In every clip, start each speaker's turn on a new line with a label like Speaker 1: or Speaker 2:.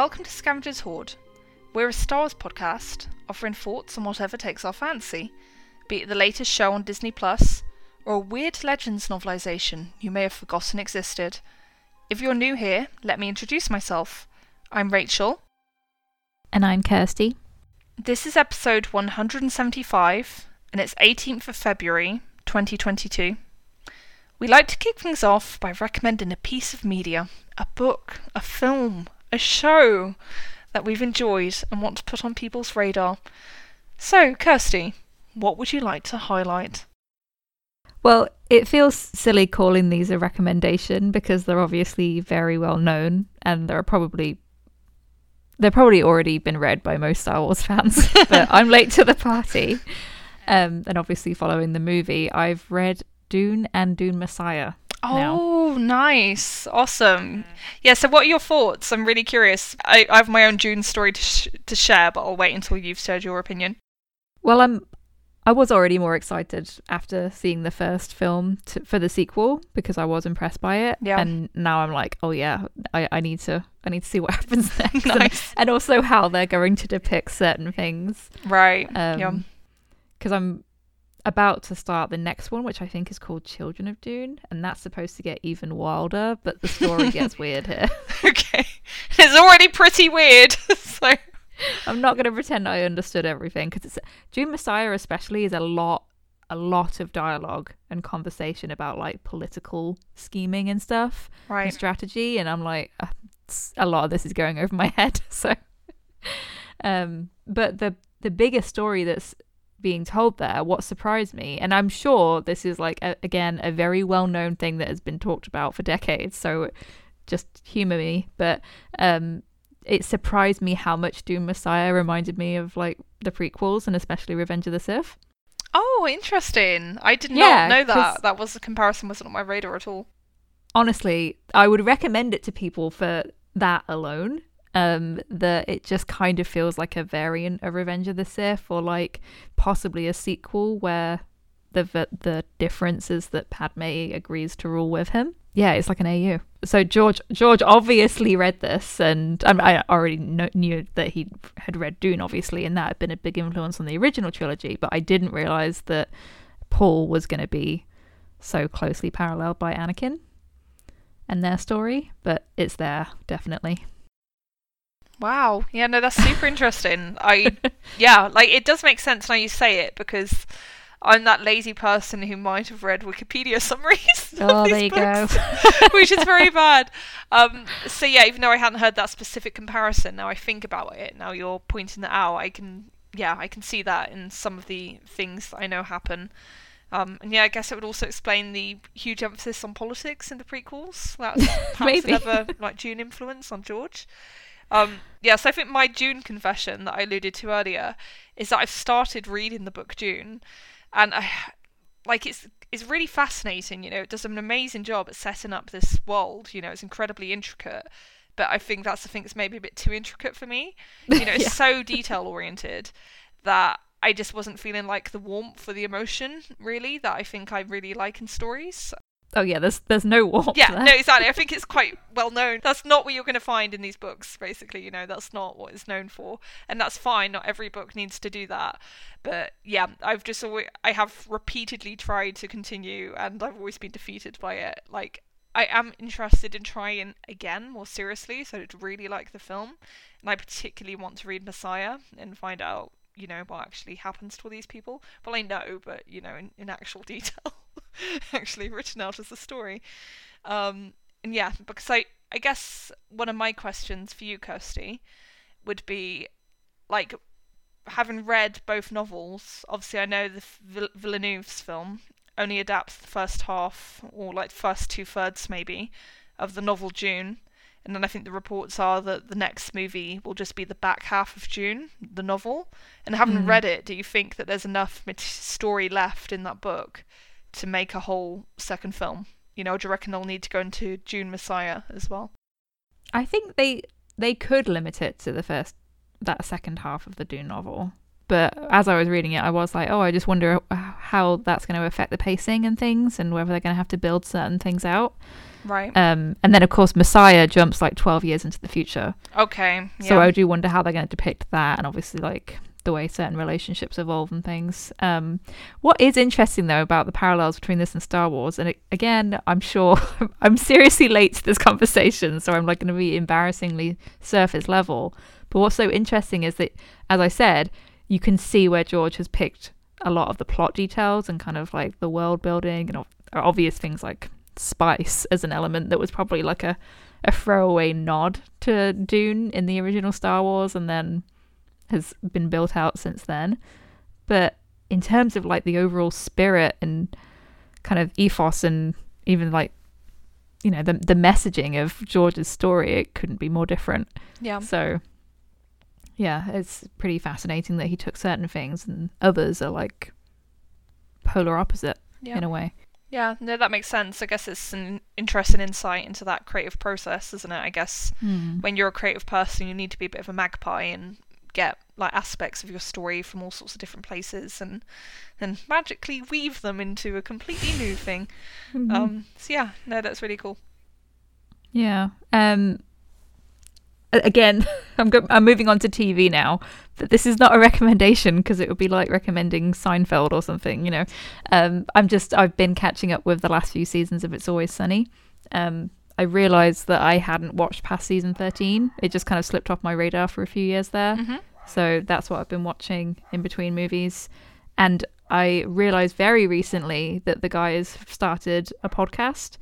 Speaker 1: Welcome to Scavenger's Hoard. We're a Star Wars podcast offering thoughts on whatever takes our fancy, be it the latest show on Disney Plus or a weird Legends novelization you may have forgotten existed. If you're new here, let me introduce myself. I'm Rachel.
Speaker 2: And I'm Kirsty.
Speaker 1: This is episode 175, and it's 18th of February, 2022. We like to kick things off by recommending a piece of media, a book, a film, a show that we've enjoyed and want to put on people's radar. So, Kirsty, what would you like to highlight?
Speaker 2: Well, it feels silly calling these a recommendation because they're obviously very well known and they're probably they're probably already been read by most Star Wars fans. but I'm late to the party. Um, and obviously following the movie, I've read Dune and Dune Messiah. Now.
Speaker 1: Oh, nice. Awesome. Yeah, so what are your thoughts? I'm really curious. I, I have my own Dune story to, sh- to share, but I'll wait until you've shared your opinion.
Speaker 2: Well, I'm I was already more excited after seeing the first film to, for the sequel because I was impressed by it.
Speaker 1: Yeah.
Speaker 2: And now I'm like, oh yeah, I, I need to I need to see what happens next, and, and also how they're going to depict certain things.
Speaker 1: Right.
Speaker 2: Um,
Speaker 1: yeah.
Speaker 2: Because I'm about to start the next one, which I think is called Children of Dune, and that's supposed to get even wilder, but the story gets weird here.
Speaker 1: Okay. It's already pretty weird. so,
Speaker 2: I'm not going to pretend I understood everything because it's Dune Messiah especially is a lot a lot of dialogue and conversation about like political scheming and stuff and
Speaker 1: right.
Speaker 2: strategy and I'm like a lot of this is going over my head so um but the the bigger story that's being told there what surprised me and I'm sure this is like a, again a very well known thing that has been talked about for decades so just humor me but um it surprised me how much Dune Messiah reminded me of like the prequels and especially Revenge of the Sith.
Speaker 1: Oh, interesting. I did
Speaker 2: Yeah,
Speaker 1: not know that. That was a comparison wasn't on my radar at all.
Speaker 2: Honestly, I would recommend it to people for that alone. Um, that it just kind of feels like a variant of Revenge of the Sith, or like possibly a sequel where the the difference is that Padme agrees to rule with him. Yeah, it's like an AU. So George George obviously read this, and I, mean, I already kno- knew that he had read Dune, obviously, and that had been a big influence on the original trilogy. But I didn't realize that Paul was going to be so closely paralleled by Anakin and their story. But it's there definitely.
Speaker 1: Wow. Yeah, no, that's super interesting. I yeah, like it does make sense now you say it because I'm that lazy person who might have read Wikipedia summaries.
Speaker 2: Oh, there you go.
Speaker 1: which is very bad. Um, so yeah, even though I hadn't heard that specific comparison, now I think about it. Now you're pointing that out. I can yeah, I can see that in some of the things that I know happen. Um, and yeah, I guess it would also explain the huge emphasis on politics in the prequels. That's perhaps
Speaker 2: Maybe.
Speaker 1: another like Dune influence on George. Um, yeah, so I think my Dune confession that I alluded to earlier is that I've started reading the book Dune, and I like it's it's really fascinating. You know, it does an amazing job at setting up this world. You know, it's incredibly intricate, but I think that's the thing that's maybe a bit too intricate for me. You know, it's
Speaker 2: Yeah.
Speaker 1: so detail oriented that I just wasn't feeling like the warmth or the emotion really that I think I really like in stories.
Speaker 2: Oh yeah, there's there's no warmth
Speaker 1: Yeah,
Speaker 2: there.
Speaker 1: no, exactly. I think it's quite well known. That's not what you're going to find in these books, basically. You know, that's not what it's known for, and that's fine. Not every book needs to do that, but yeah, I've just always, I have repeatedly tried to continue, and I've always been defeated by it. Like, I am interested in trying again more seriously, so I'd really like the film, and I particularly want to read Messiah and find out, you know, what actually happens to all these people. Well, I know, but you know, in, in actual detail, actually written out as a story. Um, and yeah, because I, I guess one of my questions for you, Kirsty, would be like having read both novels. Obviously, I know the Vill- Villeneuve's film only adapts the first half or like first two thirds maybe of the novel Dune, and then I think the reports are that the next movie will just be the back half of Dune, the novel. And having
Speaker 2: Mhm.
Speaker 1: read it, do you think that there's enough story left in that book to make a whole second film? You know, do you reckon they'll need to go into Dune Messiah as well?
Speaker 2: I think they they could limit it to the first that second half of the Dune novel. But as I was reading it, I was like, oh, I just wonder how that's going to affect the pacing and things, and whether they're going to have to build certain things out.
Speaker 1: Right.
Speaker 2: Um, and then of course Messiah jumps like twelve years into the future,
Speaker 1: okay. Yeah.
Speaker 2: so I do wonder how they're going to depict that, and obviously like the way certain relationships evolve and things. Um, what is interesting though about the parallels between this and Star Wars, and it, again, I'm sure I'm seriously late to this conversation, so I'm like going to be embarrassingly surface level. But what's so interesting is that, as I said, you can see where George has picked a lot of the plot details and kind of like the world building and ob- obvious things like spice as an element that was probably like a a throwaway nod to Dune in the original Star Wars and then has been built out since then. But in terms of like the overall spirit and kind of ethos and even like you know the the messaging of George's story, it couldn't be more different.
Speaker 1: yeah.
Speaker 2: So yeah, it's pretty fascinating that he took certain things and others are like polar opposite
Speaker 1: Yeah.
Speaker 2: in a way.
Speaker 1: Yeah. No, that makes sense. I guess it's an interesting insight into that creative process, isn't it? I guess hmm. when you're a creative person, you need to be a bit of a magpie and get like aspects of your story from all sorts of different places and then magically weave them into a completely new thing.
Speaker 2: Mhm.
Speaker 1: Um, so yeah, no, that's really cool.
Speaker 2: Yeah. Um. Again, I'm go- I'm moving on to TV now, but this is not a recommendation because it would be like recommending Seinfeld or something, you know. Um, I'm just I've been catching up with the last few seasons of It's Always Sunny. Um, I realised that I hadn't watched past season 13. It just kind of slipped off my radar for a few years there.
Speaker 1: hmm
Speaker 2: So that's what I've been watching in between movies. And I realized very recently that the guys started a podcast.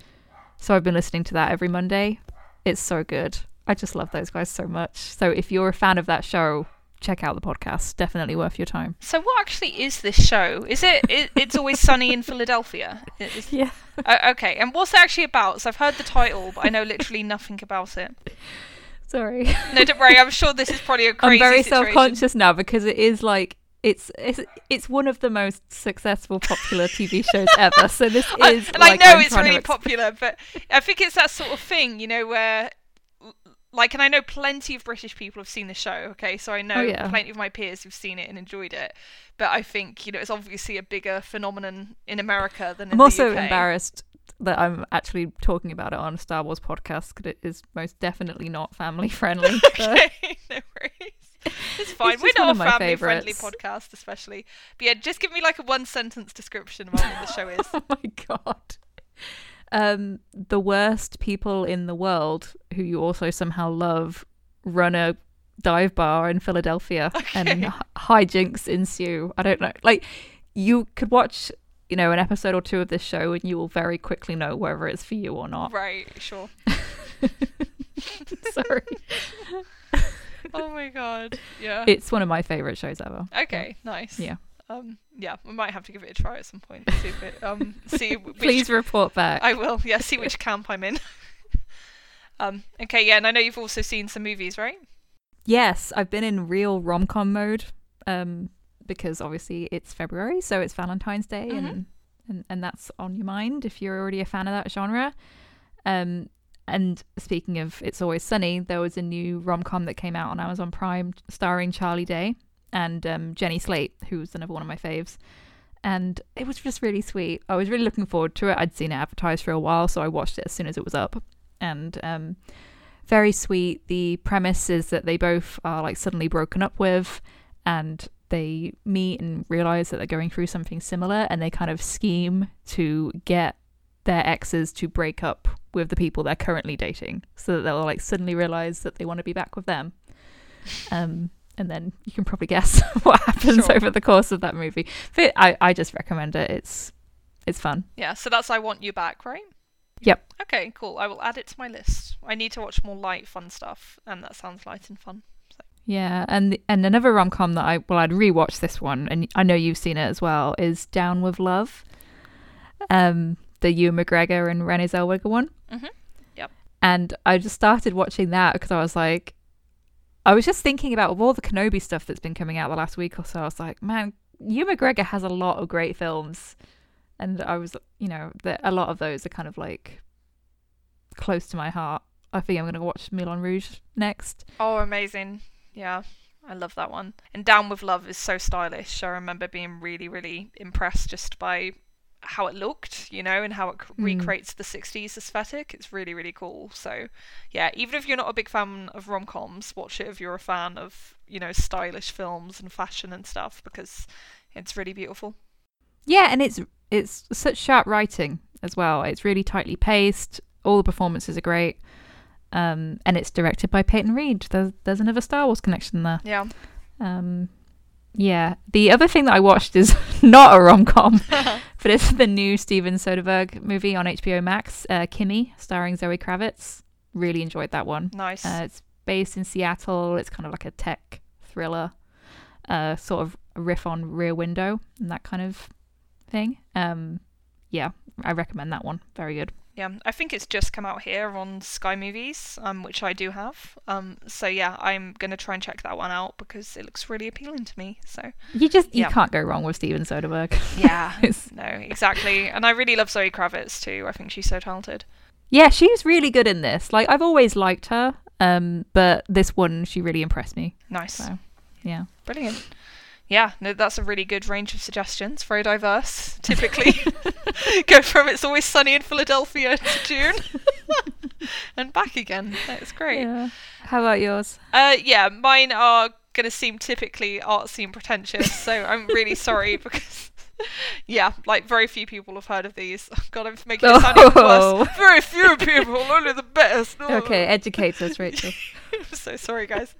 Speaker 2: So I've been listening to that every Monday. It's so good. I just love those guys so much. So if you're a fan of that show, check out the podcast. Definitely worth your time.
Speaker 1: So what actually is this show? Is it? it it's always sunny in Philadelphia. Is-
Speaker 2: Yeah.
Speaker 1: uh, okay, and what's it actually about? So I've heard the title, but I know literally nothing about it.
Speaker 2: Sorry.
Speaker 1: No, don't worry. I'm sure this is probably a crazy
Speaker 2: I'm very
Speaker 1: situation.
Speaker 2: self-conscious now because it is like it's it's it's one of the most successful popular TV shows ever. So this
Speaker 1: I-
Speaker 2: is
Speaker 1: and
Speaker 2: like
Speaker 1: I know
Speaker 2: I'm
Speaker 1: it's really popular, but I think it's that sort of thing, you know, where like, and I know plenty of British people have seen the show. Okay, so I know
Speaker 2: Oh, yeah.
Speaker 1: plenty of my peers who've seen it and enjoyed it. But I think you know it's obviously a bigger phenomenon in America than in
Speaker 2: I'm also
Speaker 1: UK.
Speaker 2: embarrassed that I'm actually talking about it on a Star Wars podcast because it is most definitely not family friendly.
Speaker 1: okay, no worries. It's fine.
Speaker 2: It's
Speaker 1: We're not a family friendly podcast, especially. But yeah, just give me like a one sentence description of what the show is.
Speaker 2: oh my god. Um, the worst people in the world who you also somehow love run a dive bar in Philadelphia and
Speaker 1: Okay.
Speaker 2: h- hijinks ensue. I don't know. Like you could watch, you know, an episode or two of this show and you will very quickly know whether it's for you or not.
Speaker 1: right, sure.
Speaker 2: Sorry.
Speaker 1: Oh my god. Yeah.
Speaker 2: It's one of my favorite shows ever.
Speaker 1: Okay, nice.
Speaker 2: Yeah.
Speaker 1: Um, yeah, we might have to give it a try at some point. See if it, um, see which,
Speaker 2: Please report back.
Speaker 1: I will. Yeah, see which camp I'm in. um, okay, yeah, and I know you've also seen some movies, right?
Speaker 2: Yes, I've been in real rom com mode um, because obviously it's February, so it's Valentine's Day, and, and and that's on your mind if you're already a fan of that genre. Um, and speaking of It's Always Sunny, there was a new rom com that came out on Amazon Prime starring Charlie Day and um, Jenny Slate, who's another one of my faves. And it was just really sweet. I was really looking forward to it. I'd seen it advertised for a while, so I watched it as soon as it was up. And um, very sweet. The premise is that they both are like suddenly broken up with and they meet and realize that they're going through something similar and they kind of scheme to get their exes to break up with the people they're currently dating so that they'll like suddenly realize that they want to be back with them. Um and then you can probably guess what happens
Speaker 1: Sure.
Speaker 2: over the course of that movie. But I, I just recommend it. It's it's fun.
Speaker 1: Yeah, so that's I Want You Back, right?
Speaker 2: Yep.
Speaker 1: Okay, cool. I will add it to my list. I need to watch more light, fun stuff, and that sounds light and fun. So.
Speaker 2: Yeah, and the, and another rom com that I well I'd rewatch this one, and I know you've seen it as well. Is Down with Love, um, the Ewan McGregor and Renee Zellweger one.
Speaker 1: Mhm. Yep.
Speaker 2: And I just started watching that because I was like, I was just thinking about all the Kenobi stuff that's been coming out the last week or so. I was like, man, Ewan McGregor has a lot of great films, and I was, you know, that a lot of those are kind of like close to my heart. I think I'm gonna watch Moulin Rouge next.
Speaker 1: Oh, amazing. Yeah. I love that one. And Down with Love is so stylish. I remember being really, really impressed just by how it looked, you know, and how it
Speaker 2: Hmm.
Speaker 1: recreates the 60s aesthetic. It's really, really cool. So, yeah, even if you're not a big fan of rom coms, watch it if you're a fan of, you know, stylish films and fashion and stuff because it's really beautiful.
Speaker 2: Yeah, and it's it's such sharp writing as well. It's really tightly paced. All the performances are great. Um, and it's directed by Peyton Reed. There's there's another Star Wars connection there.
Speaker 1: Yeah.
Speaker 2: Um, yeah. The other thing that I watched is not a rom com, but it's the new Steven Soderbergh movie on HBO Max, uh, Kimmy, starring Zoe Kravitz. Really enjoyed that one.
Speaker 1: nice.
Speaker 2: Uh, it's based in Seattle. It's kind of like a tech thriller, uh, sort of riff on Rear Window and that kind of thing. Um, yeah, I recommend that one. Very good.
Speaker 1: Yeah, I think it's just come out here on Sky Movies, um, which I do have. Um, so yeah, I'm gonna try and check that one out because it looks really appealing to me. So
Speaker 2: You just you can't go wrong with Steven Soderbergh.
Speaker 1: yeah, no, exactly. And I really love Zoe Kravitz too. I think she's so talented.
Speaker 2: yeah, she's really good in this. Like I've always liked her, um, but this one she really impressed me.
Speaker 1: Nice,
Speaker 2: So yeah.
Speaker 1: brilliant. Yeah, no, that's a really good range of suggestions. Very diverse. Typically, go from it's always sunny in Philadelphia to Dune, and back again. That's great.
Speaker 2: Yeah. How about yours?
Speaker 1: Uh, yeah, mine are gonna seem typically artsy and pretentious, so I'm really sorry because, yeah, like very few people have heard of these. God, I'm making it sound even
Speaker 2: Oh.
Speaker 1: worse. Very few people, only the best.
Speaker 2: Okay, educate us, Rachel.
Speaker 1: I'm so sorry, guys.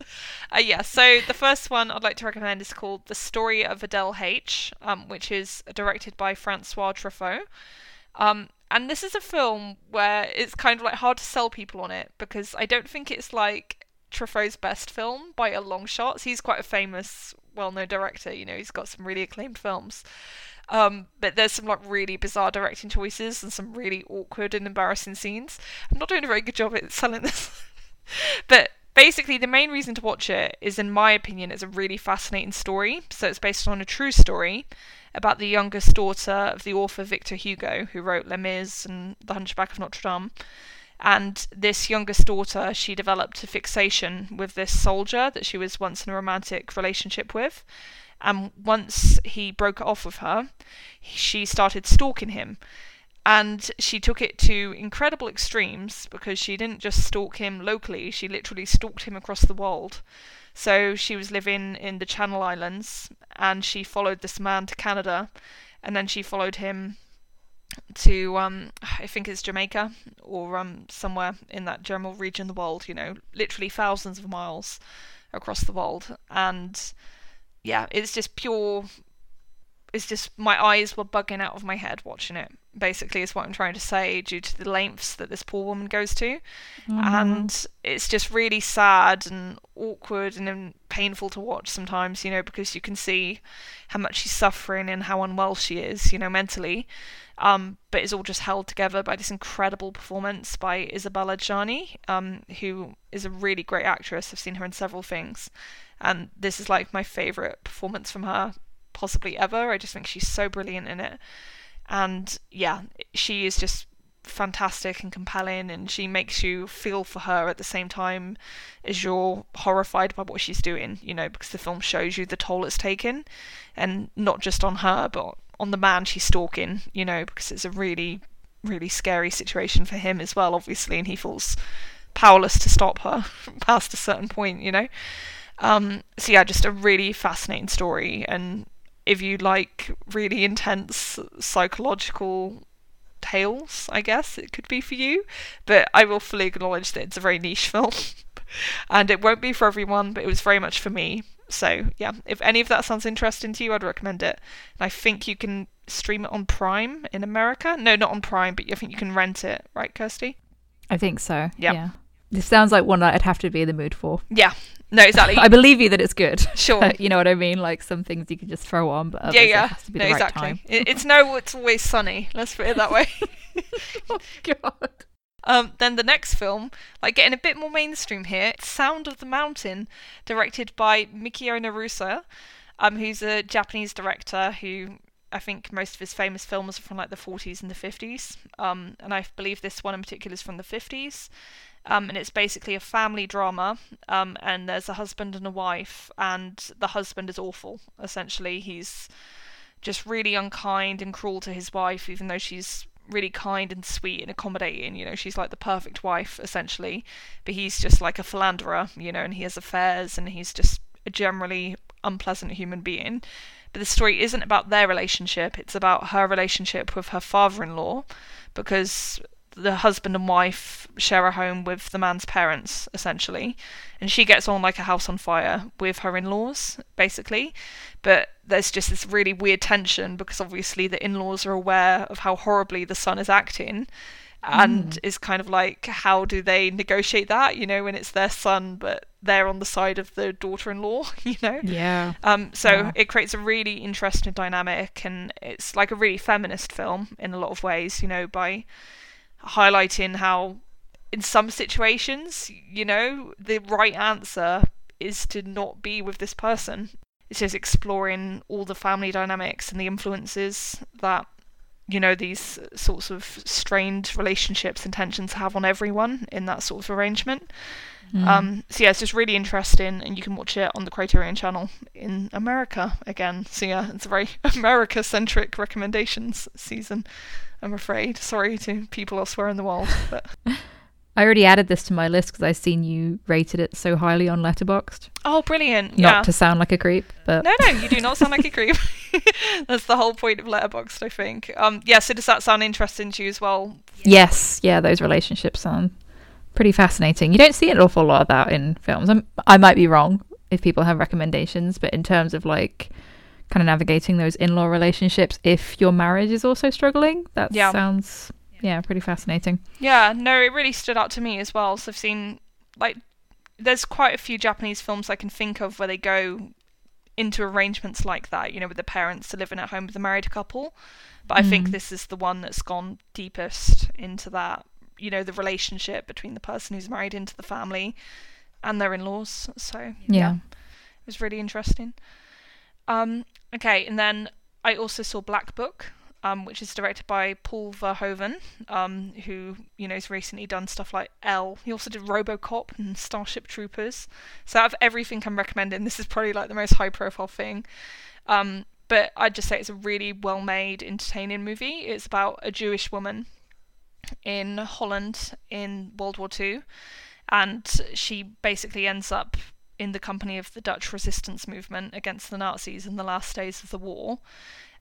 Speaker 1: Uh, yeah, so the first one I'd like to recommend is called The Story of Adele H, um, which is directed by Francois Truffaut. Um, and this is a film where it's kind of like hard to sell people on it because I don't think it's like Truffaut's best film by a long shot. So He's quite a famous, well-known director. You know, he's got some really acclaimed films. Um, but there's some like really bizarre directing choices and some really awkward and embarrassing scenes. I'm not doing a very good job at selling this. but basically, the main reason to watch it is, in my opinion, it's a really fascinating story. So it's based on a true story about the youngest daughter of the author Victor Hugo, who wrote Les Mis and The Hunchback of Notre Dame. And this youngest daughter, she developed a fixation with this soldier that she was once in a romantic relationship with. And once he broke off with her, she started stalking him. And she took it to incredible extremes because she didn't just stalk him locally, she literally stalked him across the world. So she was living in the Channel Islands and she followed this man to Canada and then she followed him to um I think it's Jamaica or um somewhere in that general region of the world, you know, literally thousands of miles across the world. And yeah, it's just pure it's just my eyes were bugging out of my head watching it. Basically, is what I'm trying to say due to the lengths that this poor woman goes to, and it's just really sad and awkward and painful to watch sometimes. You know, because you can see how much she's suffering and how unwell she is. You know, mentally. Um, but it's all just held together by this incredible performance by Isabelle Adjani, um, who is a really great actress. I've seen her in several things, and this is like my favorite performance from her possibly ever. I just think she's so brilliant in it. And yeah, she is just fantastic and compelling, and she makes you feel for her at the same time as you're horrified by what she's doing, you know, because the film shows you the toll it's taken, and not just on her, but on the man she's stalking, you know, because it's a really, really scary situation for him as well, obviously, and he feels powerless to stop her past a certain point, you know. Um, so yeah, just a really fascinating story, and if you like really intense psychological tales, I guess it could be for you. But I will fully acknowledge that it's a very niche film, and it won't be for everyone. But it was very much for me. So yeah, if any of that sounds interesting to you, I'd recommend it. And I think you can stream it on Prime in America. No, not on Prime, but I think you can rent it, right, Kirsty?
Speaker 2: I think so.
Speaker 1: Yep.
Speaker 2: Yeah. This sounds like one that I'd have to be in the mood for.
Speaker 1: Yeah. No, exactly.
Speaker 2: I believe you that it's good.
Speaker 1: sure.
Speaker 2: you know what I mean? Like some things you can just throw on, but
Speaker 1: yeah,
Speaker 2: it
Speaker 1: yeah.
Speaker 2: has to be
Speaker 1: No,
Speaker 2: the right
Speaker 1: exactly. It, it's no, it's always sunny. Let's put it that way.
Speaker 2: God.
Speaker 1: Um, then the next film, like getting a bit more mainstream here, Sound of the Mountain, directed by Mikio Naruse, um, who's a Japanese director who I think most of his famous films are from like the 40s and the 50s. Um, and I believe this one in particular is from the 50s. Um, and it's basically a family drama. Um, and there's a husband and a wife, and the husband is awful. Essentially, he's just really unkind and cruel to his wife, even though she's really kind and sweet and accommodating. You know, she's like the perfect wife, essentially. But he's just like a philanderer, you know, and he has affairs and he's just a generally unpleasant human being. But the story isn't about their relationship, it's about her relationship with her father in law because the husband and wife share a home with the man's parents, essentially. And she gets on like a house on fire with her in laws, basically. But there's just this really weird tension because obviously the in laws are aware of how horribly the son is acting. And
Speaker 2: Mm.
Speaker 1: is kind of like, how do they negotiate that? You know, when it's their son, but they're on the side of the daughter in law, you know?
Speaker 2: Yeah.
Speaker 1: Um, so
Speaker 2: Wow.
Speaker 1: it creates a really interesting dynamic, and it's like a really feminist film in a lot of ways. You know, by highlighting how, in some situations, you know, the right answer is to not be with this person. It's just exploring all the family dynamics and the influences that you know these sorts of strained relationships and tensions have on everyone in that sort of arrangement.
Speaker 2: Mm.
Speaker 1: Um, so yeah, it's just really interesting, and you can watch it on the Criterion Channel in America again. So yeah, it's a very America-centric recommendations season. I'm afraid. Sorry to people elsewhere in the world, but
Speaker 2: I already added this to my list because I've seen you rated it so highly on Letterboxd.
Speaker 1: oh, brilliant!
Speaker 2: Not
Speaker 1: yeah.
Speaker 2: to sound like a creep, but
Speaker 1: No, no, you do not sound like a creep. That's the whole point of Letterboxd, I think. Um, yeah. So does that sound interesting to you as well?
Speaker 2: yes, yeah, those relationships sound pretty fascinating. You don't see an awful lot of that in films. I'm, I might be wrong if people have recommendations, but in terms of like kind of navigating those in-law relationships, if your marriage is also struggling, that
Speaker 1: Yeah.
Speaker 2: sounds yeah pretty fascinating.
Speaker 1: Yeah, no, it really stood out to me as well. So I've seen like there's quite a few Japanese films I can think of where they go into arrangements like that, you know, with the parents living at home with the married couple. But I think
Speaker 2: Mm.
Speaker 1: this is the one that's gone deepest into that, you know, the relationship between the person who's married into the family and their in-laws. So
Speaker 2: Yeah.
Speaker 1: it was really interesting. Um, okay, and then I also saw Black Book, um, which is directed by Paul Verhoeven, um, who you know has recently done stuff like Elle. He also did RoboCop and Starship Troopers. So out of everything I'm recommending, this is probably like the most high-profile thing. Um, but I'd just say it's a really well-made, entertaining movie. It's about a Jewish woman in Holland in World War Two, and she basically ends up in the company of the Dutch resistance movement against the Nazis in the last days of the war.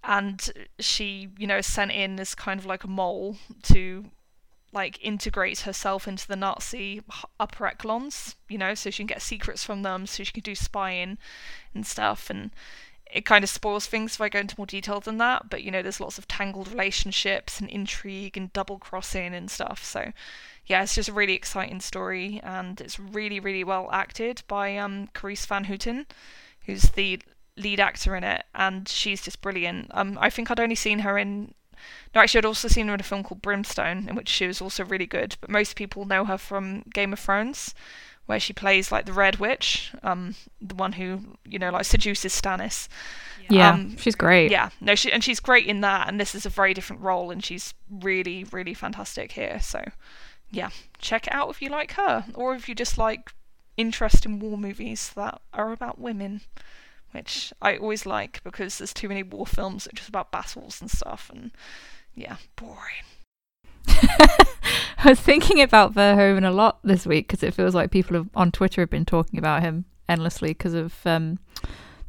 Speaker 1: And she, you know, sent in as kind of like a mole to like integrate herself into the Nazi upper echelons, you know, so she can get secrets from them, so she can do spying and stuff. And it kind of spoils things if I go into more detail than that, but you know, there's lots of tangled relationships and intrigue and double crossing and stuff. So, yeah, it's just a really exciting story, and it's really, really well acted by um, Carice Van Houten, who's the lead actor in it, and she's just brilliant. Um, I think I'd only seen her in. No, actually, I'd also seen her in a film called Brimstone, in which she was also really good. But most people know her from Game of Thrones, where she plays like the Red Witch, um, the one who you know like seduces Stannis.
Speaker 2: Yeah,
Speaker 1: Um,
Speaker 2: she's great.
Speaker 1: Yeah, no, she and she's great in that, and this is a very different role, and she's really, really fantastic here. So, yeah, check it out if you like her, or if you just like interesting war movies that are about women, which I always like because there's too many war films that are just about battles and stuff, and yeah, boring.
Speaker 2: I was thinking about Verhoeven a lot this week because it feels like people have, on Twitter have been talking about him endlessly because of. Um,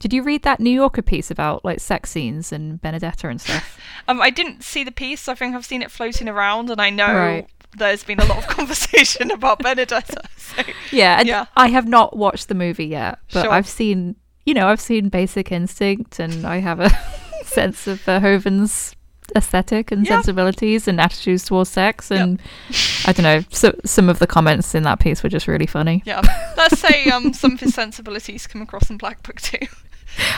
Speaker 2: did you read that New Yorker piece about like sex scenes and Benedetta and stuff?
Speaker 1: Um, I didn't see the piece. I think I've seen it floating around, and I know
Speaker 2: Right.
Speaker 1: there's been a lot of conversation about Benedetta. So,
Speaker 2: yeah, and
Speaker 1: Yeah.
Speaker 2: I have not watched the movie yet, but
Speaker 1: Sure.
Speaker 2: I've seen, you know, I've seen Basic Instinct, and I have a sense of Verhoeven's aesthetic and
Speaker 1: Yeah.
Speaker 2: sensibilities and attitudes towards sex, and I don't know, so, some of the comments in that piece were just really funny.
Speaker 1: yeah, let's say um, some of his sensibilities come across in Black Book too.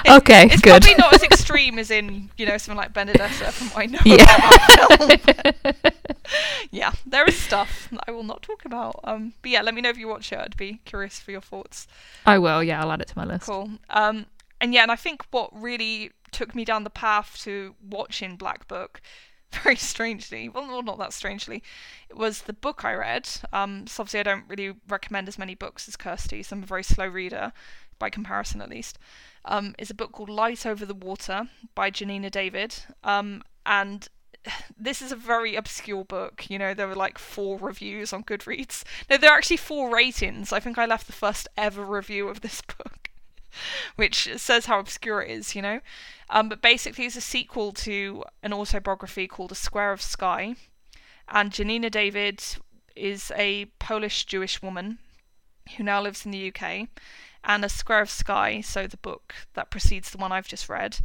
Speaker 2: Okay,
Speaker 1: It's
Speaker 2: good.
Speaker 1: probably not as extreme as in, you know, something like Benedetta from what I know
Speaker 2: Yeah.
Speaker 1: about film. yeah, there is stuff that I will not talk about. Um, but yeah, let me know if you watch it. I'd be curious for your thoughts.
Speaker 2: I will, yeah, I'll add it to my list.
Speaker 1: Cool. Um, and yeah, and I think what really took me down the path to watching Black Book. Very strangely, well, not that strangely, it was the book I read. Um, so obviously, I don't really recommend as many books as Kirsty, so I'm a very slow reader, by comparison at least. Um, is a book called Light Over the Water by Janina David. Um, and this is a very obscure book. You know, there were like four reviews on Goodreads. No, there are actually four ratings. I think I left the first ever review of this book, which says how obscure it is, you know. Um, but basically, it's a sequel to an autobiography called A Square of Sky. And Janina David is a Polish Jewish woman who now lives in the UK. And A Square of Sky, so the book that precedes the one I've just read,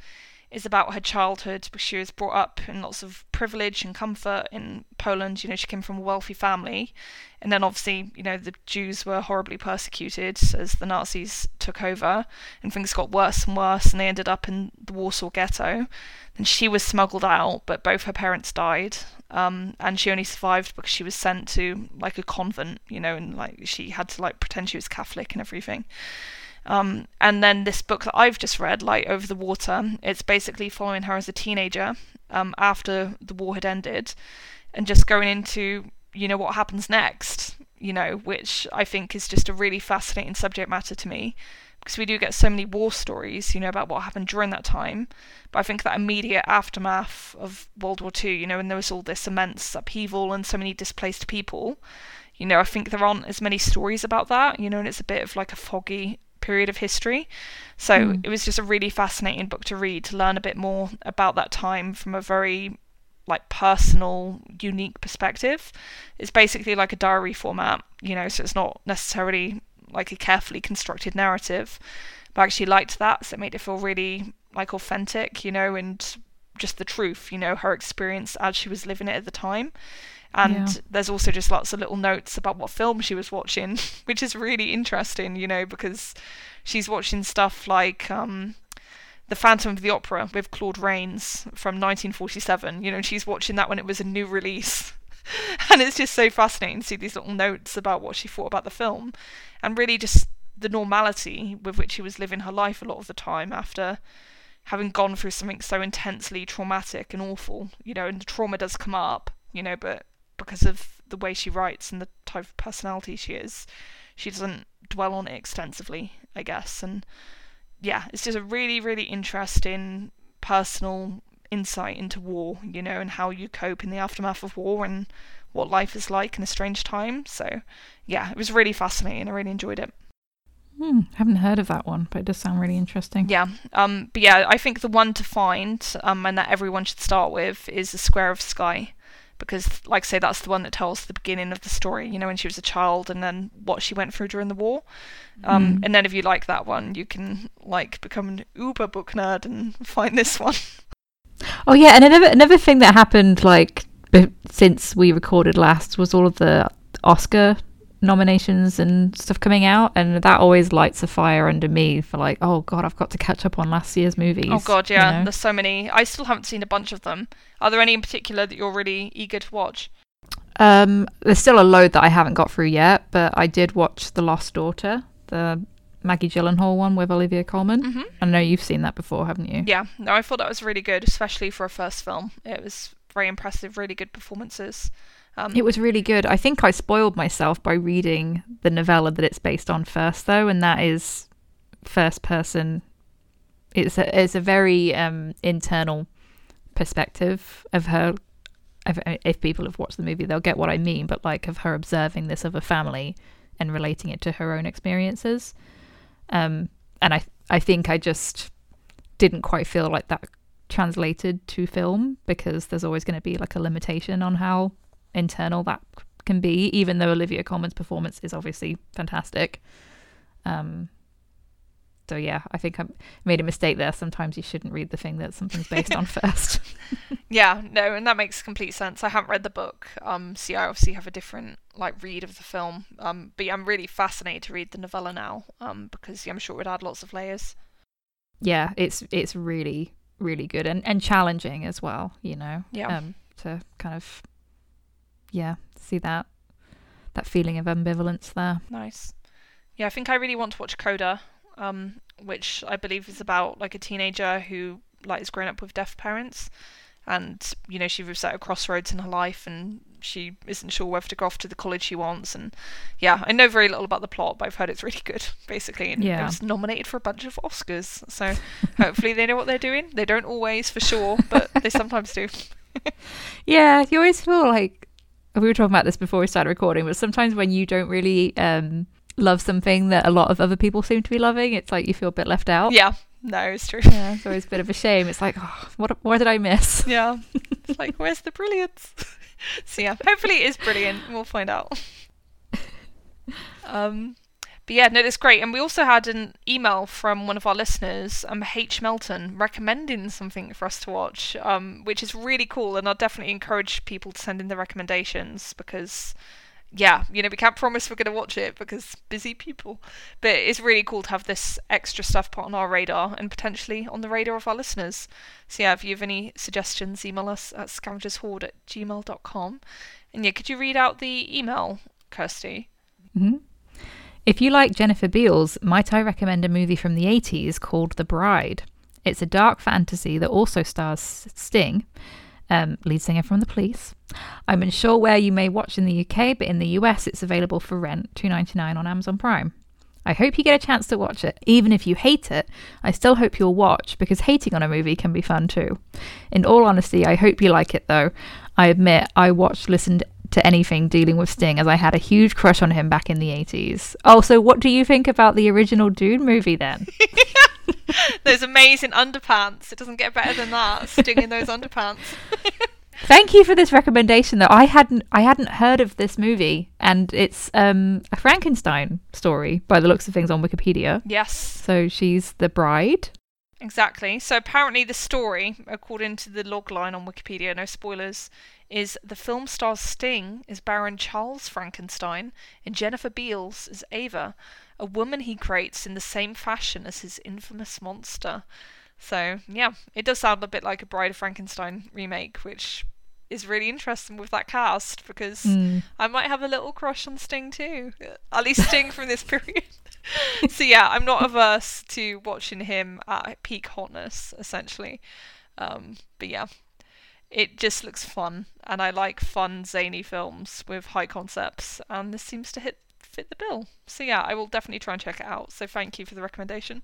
Speaker 1: is about her childhood because she was brought up in lots of privilege and comfort in Poland. You know, she came from a wealthy family. And then obviously, you know, the Jews were horribly persecuted as the Nazis took over and things got worse and worse and they ended up in the Warsaw Ghetto. And she was smuggled out, but both her parents died. Um, and she only survived because she was sent to like a convent, you know, and like she had to like pretend she was Catholic and everything. Um, and then this book that I've just read, Light Over the Water, it's basically following her as a teenager um, after the war had ended and just going into, you know, what happens next, you know, which I think is just a really fascinating subject matter to me because we do get so many war stories, you know, about what happened during that time. But I think that immediate aftermath of World War II, you know, and there was all this immense upheaval and so many displaced people, you know, I think there aren't as many stories about that, you know, and it's a bit of like a foggy period of history. So mm. it was just a really fascinating book to read to learn a bit more about that time from a very like personal, unique perspective. It's basically like a diary format, you know, so it's not necessarily like a carefully constructed narrative. But I actually liked that, so it made it feel really like authentic, you know, and just the truth, you know, her experience as she was living it at the time. And yeah. there's also just lots of little notes about what film she was watching, which is really interesting, you know, because she's watching stuff like um, The Phantom of the Opera with Claude Rains from 1947, you know, she's watching that when it was a new release. and it's just so fascinating to see these little notes about what she thought about the film and really just the normality with which she was living her life a lot of the time after having gone through something so intensely traumatic and awful, you know, and the trauma does come up, you know, but because of the way she writes and the type of personality she is, she doesn't dwell on it extensively, I guess. And yeah, it's just a really, really interesting personal insight into war, you know, and how you cope in the aftermath of war and what life is like in a strange time. So yeah, it was really fascinating. I really enjoyed it.
Speaker 2: Hmm, haven't heard of that one, but it does sound really interesting.
Speaker 1: Yeah, um, but yeah, I think the one to find, um, and that everyone should start with is the Square of Sky because like I say that's the one that tells the beginning of the story you know when she was a child and then what she went through during the war um, mm. and then if you like that one you can like become an uber book nerd and find this one
Speaker 2: oh yeah and another another thing that happened like since we recorded last was all of the oscar nominations and stuff coming out, and that always lights a fire under me for like, oh god, I've got to catch up on last year's movies.
Speaker 1: Oh god, yeah, you know? there's so many. I still haven't seen a bunch of them. Are there any in particular that you're really eager to watch?
Speaker 2: Um, there's still a load that I haven't got through yet, but I did watch The Lost Daughter, the Maggie Gyllenhaal one with Olivia Colman. Mm-hmm. I know you've seen that before, haven't you?
Speaker 1: Yeah, no, I thought that was really good, especially for a first film. It was very impressive, really good performances.
Speaker 2: Um, it was really good. I think I spoiled myself by reading the novella that it's based on first, though, and that is first person. It's a, it's a very um, internal perspective of her. If, if people have watched the movie, they'll get what I mean. But like of her observing this a family and relating it to her own experiences. Um, and I I think I just didn't quite feel like that translated to film because there's always going to be like a limitation on how internal that can be, even though Olivia Colman's performance is obviously fantastic. Um, so yeah, I think I made a mistake there. Sometimes you shouldn't read the thing that something's based on first.
Speaker 1: yeah, no, and that makes complete sense. I haven't read the book, um, so I obviously have a different like read of the film. Um, but yeah, I'm really fascinated to read the novella now, um, because yeah, I'm sure it would add lots of layers.
Speaker 2: Yeah, it's it's really really good and and challenging as well. You know,
Speaker 1: yeah,
Speaker 2: um, to kind of yeah, see that that feeling of ambivalence there.
Speaker 1: Nice. Yeah, I think I really want to watch Coda, um, which I believe is about like a teenager who like has grown up with deaf parents, and you know she was at a crossroads in her life, and she isn't sure whether to go off to the college she wants. And yeah, I know very little about the plot, but I've heard it's really good, basically. And
Speaker 2: Yeah.
Speaker 1: it was nominated for a bunch of Oscars, so hopefully they know what they're doing. They don't always, for sure, but they sometimes do.
Speaker 2: Yeah, you always feel like we were talking about this before we started recording, but sometimes when you don't really um, love something that a lot of other people seem to be loving, it's like you feel a bit left out.
Speaker 1: Yeah, no, it's true.
Speaker 2: Yeah, it's always a bit of a shame. It's like, oh, what? What did I miss?
Speaker 1: Yeah. It's like, where's the brilliance? so yeah, hopefully it is brilliant. We'll find out. Um, but yeah, no, that's great. And we also had an email from one of our listeners, um, H. Melton, recommending something for us to watch, um, which is really cool. And I'll definitely encourage people to send in their recommendations because, yeah, you know, we can't promise we're going to watch it because busy people. But it's really cool to have this extra stuff put on our radar and potentially on the radar of our listeners. So yeah, if you have any suggestions, email us at scavengershoard at gmail.com. And yeah, could you read out the email, Kirsty?
Speaker 2: hmm If you like Jennifer Beals, might I recommend a movie from the 80s called The Bride? It's a dark fantasy that also stars Sting, um, lead singer from The Police. I'm unsure where you may watch in the UK, but in the US it's available for rent, $2.99 on Amazon Prime. I hope you get a chance to watch it. Even if you hate it, I still hope you'll watch because hating on a movie can be fun too. In all honesty, I hope you like it though. I admit I watched, listened to anything dealing with Sting as I had a huge crush on him back in the 80s. Oh, so what do you think about the original Dune movie then?
Speaker 1: Those amazing underpants. It doesn't get better than that. Sting in those underpants.
Speaker 2: Thank you for this recommendation though. I hadn't I hadn't heard of this movie and it's um a Frankenstein story by the looks of things on Wikipedia.
Speaker 1: yes,
Speaker 2: So she's the bride.
Speaker 1: Exactly. So apparently the story, according to the logline on Wikipedia, no spoilers, is the film stars Sting as Baron Charles Frankenstein and Jennifer Beals as Ava, a woman he creates in the same fashion as his infamous monster. So yeah, it does sound a bit like a Bride of Frankenstein remake, which is really interesting with that cast because
Speaker 2: Mm.
Speaker 1: I might have a little crush on Sting too. At least Sting from this period. so yeah, I'm not averse to watching him at peak hotness, essentially. Um, but yeah, it just looks fun, and I like fun, zany films with high concepts, and this seems to hit fit the bill. So yeah, I will definitely try and check it out. So thank you for the recommendation.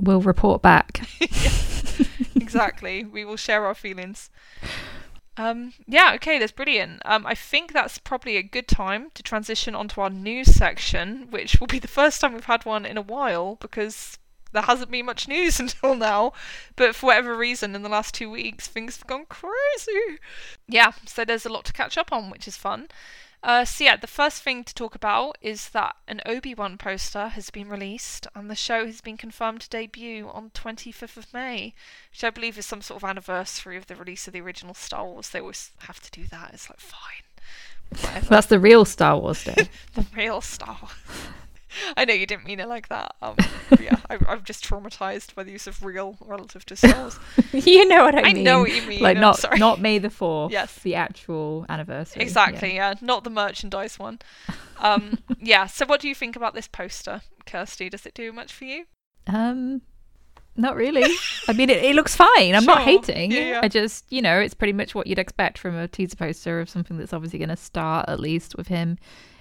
Speaker 2: We'll report back.
Speaker 1: exactly. we will share our feelings. Um, yeah, okay, that's brilliant. Um, I think that's probably a good time to transition onto our news section, which will be the first time we've had one in a while because there hasn't been much news until now. But for whatever reason, in the last two weeks, things have gone crazy. Yeah, so there's a lot to catch up on, which is fun. Uh, so yeah, the first thing to talk about is that an Obi-Wan poster has been released, and the show has been confirmed to debut on 25th of May, which I believe is some sort of anniversary of the release of the original Star Wars. They always have to do that. It's like fine, whatever.
Speaker 2: That's the real Star Wars Day.
Speaker 1: the real Star. Wars. I know you didn't mean it like that. Um, yeah, I, I'm just traumatized by the use of real relative to Star Wars.
Speaker 2: you know what I,
Speaker 1: I
Speaker 2: mean.
Speaker 1: know what you mean,
Speaker 2: Like not
Speaker 1: sorry.
Speaker 2: not May the fourth.
Speaker 1: Yes.
Speaker 2: The actual anniversary.
Speaker 1: Exactly, yeah. not the merchandise one. Um, yeah, so what do you think about this poster, Kirsty? Does it do much for you?
Speaker 2: Um. Not really. I mean, it, it looks fine. I'm not hating.
Speaker 1: Yeah, yeah.
Speaker 2: I just, you know, it's pretty much what you'd expect from a teaser poster of something that's obviously going to start at least with him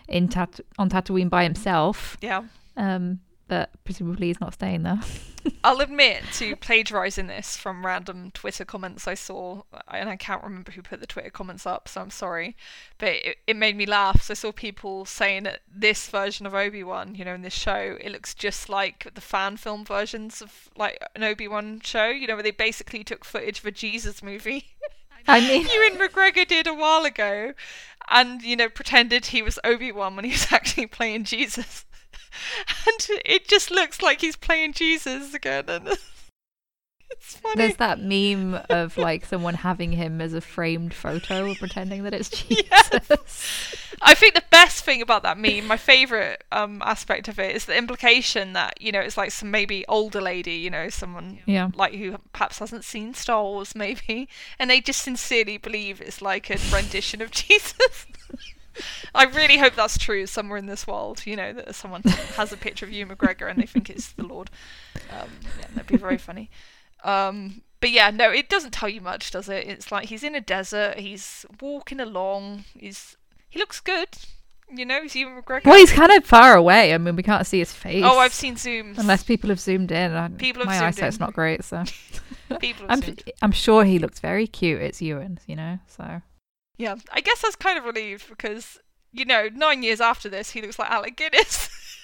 Speaker 2: in Tat- on Tatooine by himself.
Speaker 1: Yeah.
Speaker 2: Um, but presumably he's not staying there.
Speaker 1: I'll admit to plagiarizing this from random Twitter comments I saw, and I can't remember who put the Twitter comments up, so I'm sorry. But it, it made me laugh. So I saw people saying that this version of Obi Wan, you know, in this show, it looks just like the fan film versions of like an Obi Wan show, you know, where they basically took footage of a Jesus movie.
Speaker 2: I mean,
Speaker 1: Ewan McGregor did a while ago, and you know pretended he was Obi Wan when he was actually playing Jesus, and it just looks like he's playing Jesus again, and.
Speaker 2: there's that meme of like someone having him as a framed photo, pretending that it's Jesus.
Speaker 1: Yes. I think the best thing about that meme, my favourite um, aspect of it, is the implication that you know it's like some maybe older lady, you know, someone
Speaker 2: Yeah.
Speaker 1: like who perhaps hasn't seen Star Wars, maybe, and they just sincerely believe it's like a rendition of Jesus. I really hope that's true somewhere in this world. You know that someone has a picture of Ewan McGregor and they think it's the Lord. Um, yeah, that'd be very funny. Um, but yeah, no, it doesn't tell you much, does it? It's like he's in a desert, he's walking along, he's he looks good. You know, he's Ewan McGregor.
Speaker 2: Well, he's kind of far away. I mean, we can't see his face.
Speaker 1: oh, I've seen zooms.
Speaker 2: Unless people have zoomed in. I,
Speaker 1: People have
Speaker 2: my eyesight's
Speaker 1: in.
Speaker 2: not great, so
Speaker 1: People have
Speaker 2: I'm
Speaker 1: zoomed.
Speaker 2: I'm sure he looks very cute. It's Ewan, you know. So
Speaker 1: Yeah, I guess that's kind of relieved because you know, nine years after this, he looks like Alec Guinness.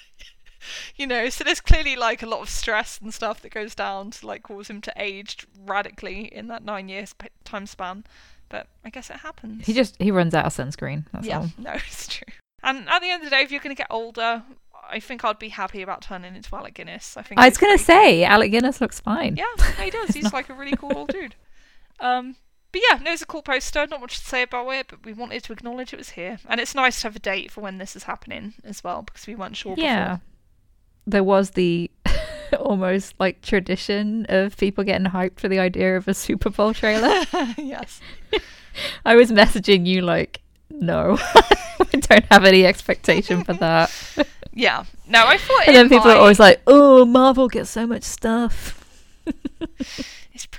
Speaker 1: you know, so there's clearly like a lot of stress and stuff that goes down to like cause him to age radically in that nine years time span. But I guess it happens.
Speaker 2: he just he runs out of sunscreen. That's
Speaker 1: yeah,
Speaker 2: all.
Speaker 1: no, it's true. And at the end of the day, if you're going to get older, I think I'd be happy about turning into Alec Guinness. I think
Speaker 2: I was gonna say Alec Guinness looks fine.
Speaker 1: yeah, he does. He's like a really cool old dude. Um, but yeah, no, it's a cool poster. Not much to say about it, but we wanted to acknowledge it was here, and it's nice to have a date for when this is happening as well, because we weren't sure.
Speaker 2: Yeah. There was the almost like tradition of people getting hyped for the idea of a Super Bowl trailer.
Speaker 1: Yes.
Speaker 2: I was messaging you like, no, I don't have any expectation for that.
Speaker 1: Yeah. No, I thought.
Speaker 2: And then people are always like, oh, Marvel gets so much stuff.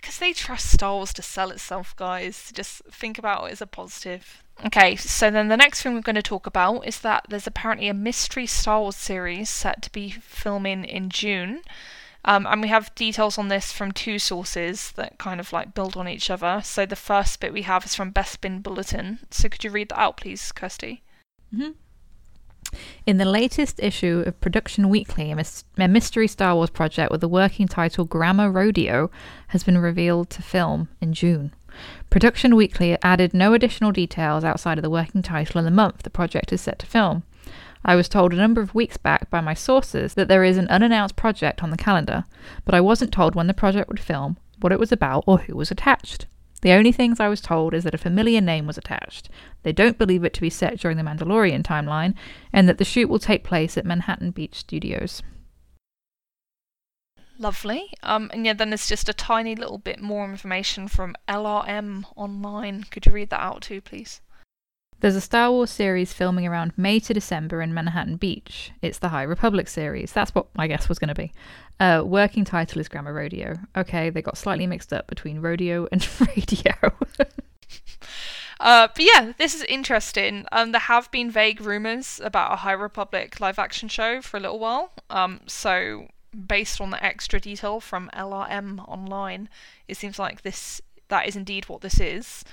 Speaker 1: Because they trust Star Wars to sell itself, guys. Just think about it as a positive. Okay, so then the next thing we're going to talk about is that there's apparently a mystery Star Wars series set to be filming in June. Um, and we have details on this from two sources that kind of like build on each other. So the first bit we have is from Best Bespin Bulletin. So could you read that out, please, Kirsty?
Speaker 2: In the latest issue of Production Weekly, a, mys- a mystery Star Wars project with the working title Grammar Rodeo has been revealed to film in June. Production Weekly added no additional details outside of the working title and the month the project is set to film. I was told a number of weeks back by my sources that there is an unannounced project on the calendar, but I wasn't told when the project would film, what it was about, or who was attached. The only things I was told is that a familiar name was attached. They don't believe it to be set during the Mandalorian timeline, and that the shoot will take place at Manhattan Beach Studios.
Speaker 1: Lovely. Um, and yeah, then there's just a tiny little bit more information from LRM Online. Could you read that out too, please?
Speaker 2: There's a Star Wars series filming around May to December in Manhattan Beach. It's the High Republic series. That's what my guess was going to be. Uh, working title is Grammar Rodeo. Okay, they got slightly mixed up between rodeo and radio.
Speaker 1: Uh, but yeah, this is interesting. Um, there have been vague rumors about a High Republic live action show for a little while. Um, so based on the extra detail from LRM online, it seems like this that is indeed what this is.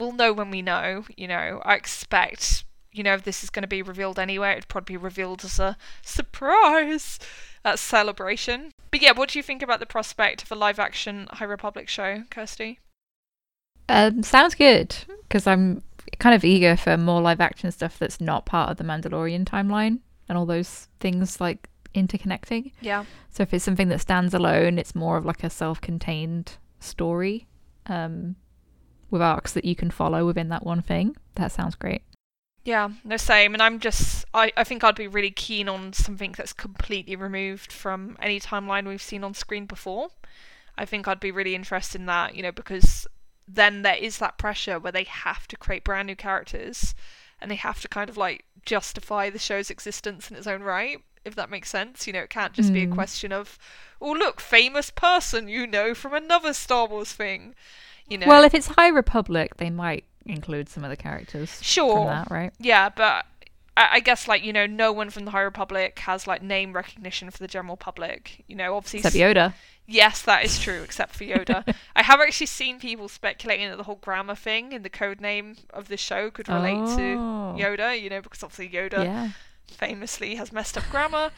Speaker 1: We'll know when we know. You know, I expect. You know, if this is going to be revealed anyway, it'd probably be revealed as a surprise at celebration. But yeah, what do you think about the prospect of a live action High Republic show, Kirsty?
Speaker 2: um, sounds good, because I'm kind of eager for more live action stuff that's not part of the Mandalorian timeline and all those things like interconnecting.
Speaker 1: Yeah.
Speaker 2: So if it's something that stands alone, it's more of like a self-contained story um, with arcs that you can follow within that one thing. That sounds great.
Speaker 1: Yeah, no same. And I'm just I, I think I'd be really keen on something that's completely removed from any timeline we've seen on screen before. I think I'd be really interested in that, you know, because then there is that pressure where they have to create brand new characters and they have to kind of like justify the show's existence in its own right, if that makes sense. You know, it can't just be a
Speaker 2: Mm.
Speaker 1: question of, oh look, famous person you know from another Star Wars thing. You know.
Speaker 2: Well, if it's High Republic, they might include some of the characters
Speaker 1: Sure.
Speaker 2: from that, right?
Speaker 1: Yeah, but I, I guess like you know, no one from the High Republic has like name recognition for the general public. You know, obviously.
Speaker 2: Except Yoda.
Speaker 1: Yes, that is true, except for Yoda. I have actually seen people speculating that the whole grammar thing in the code name of the show could relate
Speaker 2: Oh.
Speaker 1: to Yoda. You know, because obviously Yoda
Speaker 2: Yeah.
Speaker 1: famously has messed up grammar.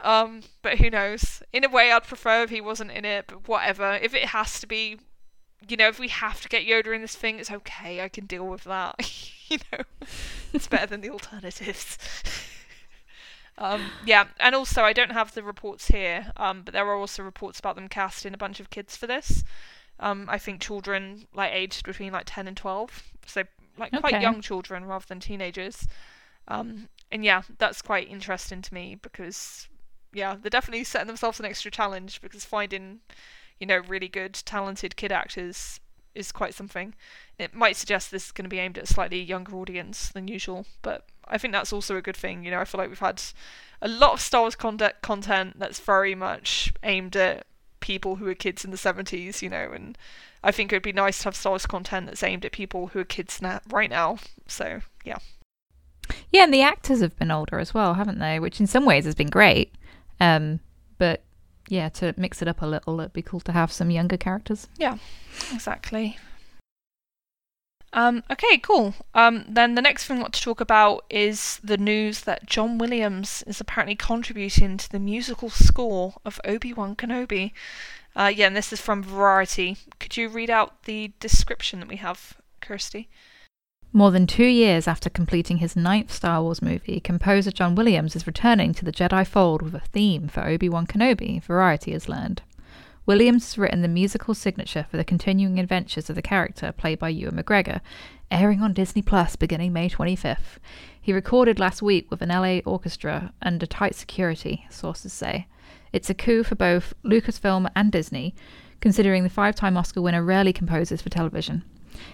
Speaker 1: um, but who knows? In a way, I'd prefer if he wasn't in it. But whatever. If it has to be, you know, if we have to get Yoda in this thing, it's okay. I can deal with that. you know, it's better than the alternatives. Um, yeah, and also I don't have the reports here, um, but there are also reports about them casting a bunch of kids for this. Um, I think children like aged between like ten and twelve, so like quite young children rather than teenagers. Um, and yeah, that's quite interesting to me because yeah, they're definitely setting themselves an extra challenge because finding you know really good talented kid actors is quite something. It might suggest this is going to be aimed at a slightly younger audience than usual, but I think that's also a good thing. You know, I feel like we've had a lot of Star Wars content content that's very much aimed at people who were kids in the 70s, you know, and I think it would be nice to have Star Wars content that's aimed at people who are kids now, right now. So, yeah.
Speaker 2: Yeah, and the actors have been older as well, haven't they? Which in some ways has been great. Um, but yeah, to mix it up a little, it'd be cool to have some younger characters.
Speaker 1: Yeah, exactly. Um, okay, cool. Um, then the next thing I want to talk about is the news that John Williams is apparently contributing to the musical score of Obi Wan Kenobi. Uh, yeah, and this is from Variety. Could you read out the description that we have, Kirsty?
Speaker 2: More than two years after completing his ninth Star Wars movie, composer John Williams is returning to the Jedi fold with a theme for Obi Wan Kenobi, Variety has learned. Williams has written the musical signature for the continuing adventures of the character played by Ewan McGregor, airing on Disney Plus beginning May 25th. He recorded last week with an LA orchestra under tight security, sources say. It's a coup for both Lucasfilm and Disney, considering the five time Oscar winner rarely composes for television.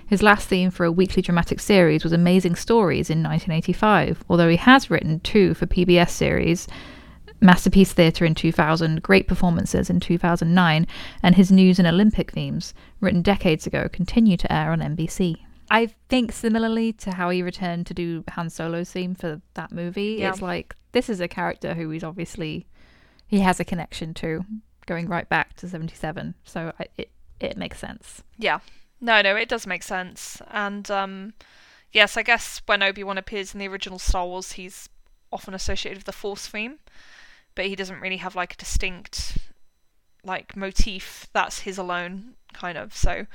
Speaker 2: His last theme for a weekly dramatic series was Amazing Stories in 1985, although he has written two for PBS series Masterpiece Theatre in 2000, Great Performances in 2009, and his news and Olympic themes, written decades ago, continue to air on NBC. I think similarly to how he returned to do Han Solo's theme for that movie,
Speaker 1: Yeah.
Speaker 2: it's like this is a character who he's obviously he has a connection to, going right back to 77. So I, it it makes sense.
Speaker 1: Yeah. No, no, it does make sense. And um, yes, I guess when Obi Wan appears in the original Star Wars, he's often associated with the Force theme, but he doesn't really have like a distinct like motif that's his alone kind of. So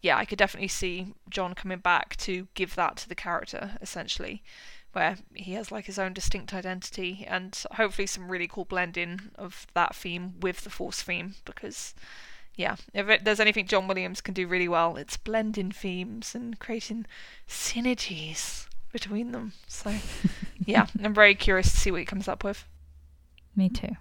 Speaker 1: yeah, I could definitely see John coming back to give that to the character essentially. Where he has like his own distinct identity and hopefully some really cool blending of that theme with the Force theme because yeah, if it, there's anything John Williams can do really well, it's blending themes and creating synergies between them. So, yeah, I'm very curious to see what he comes up with.
Speaker 2: Me too.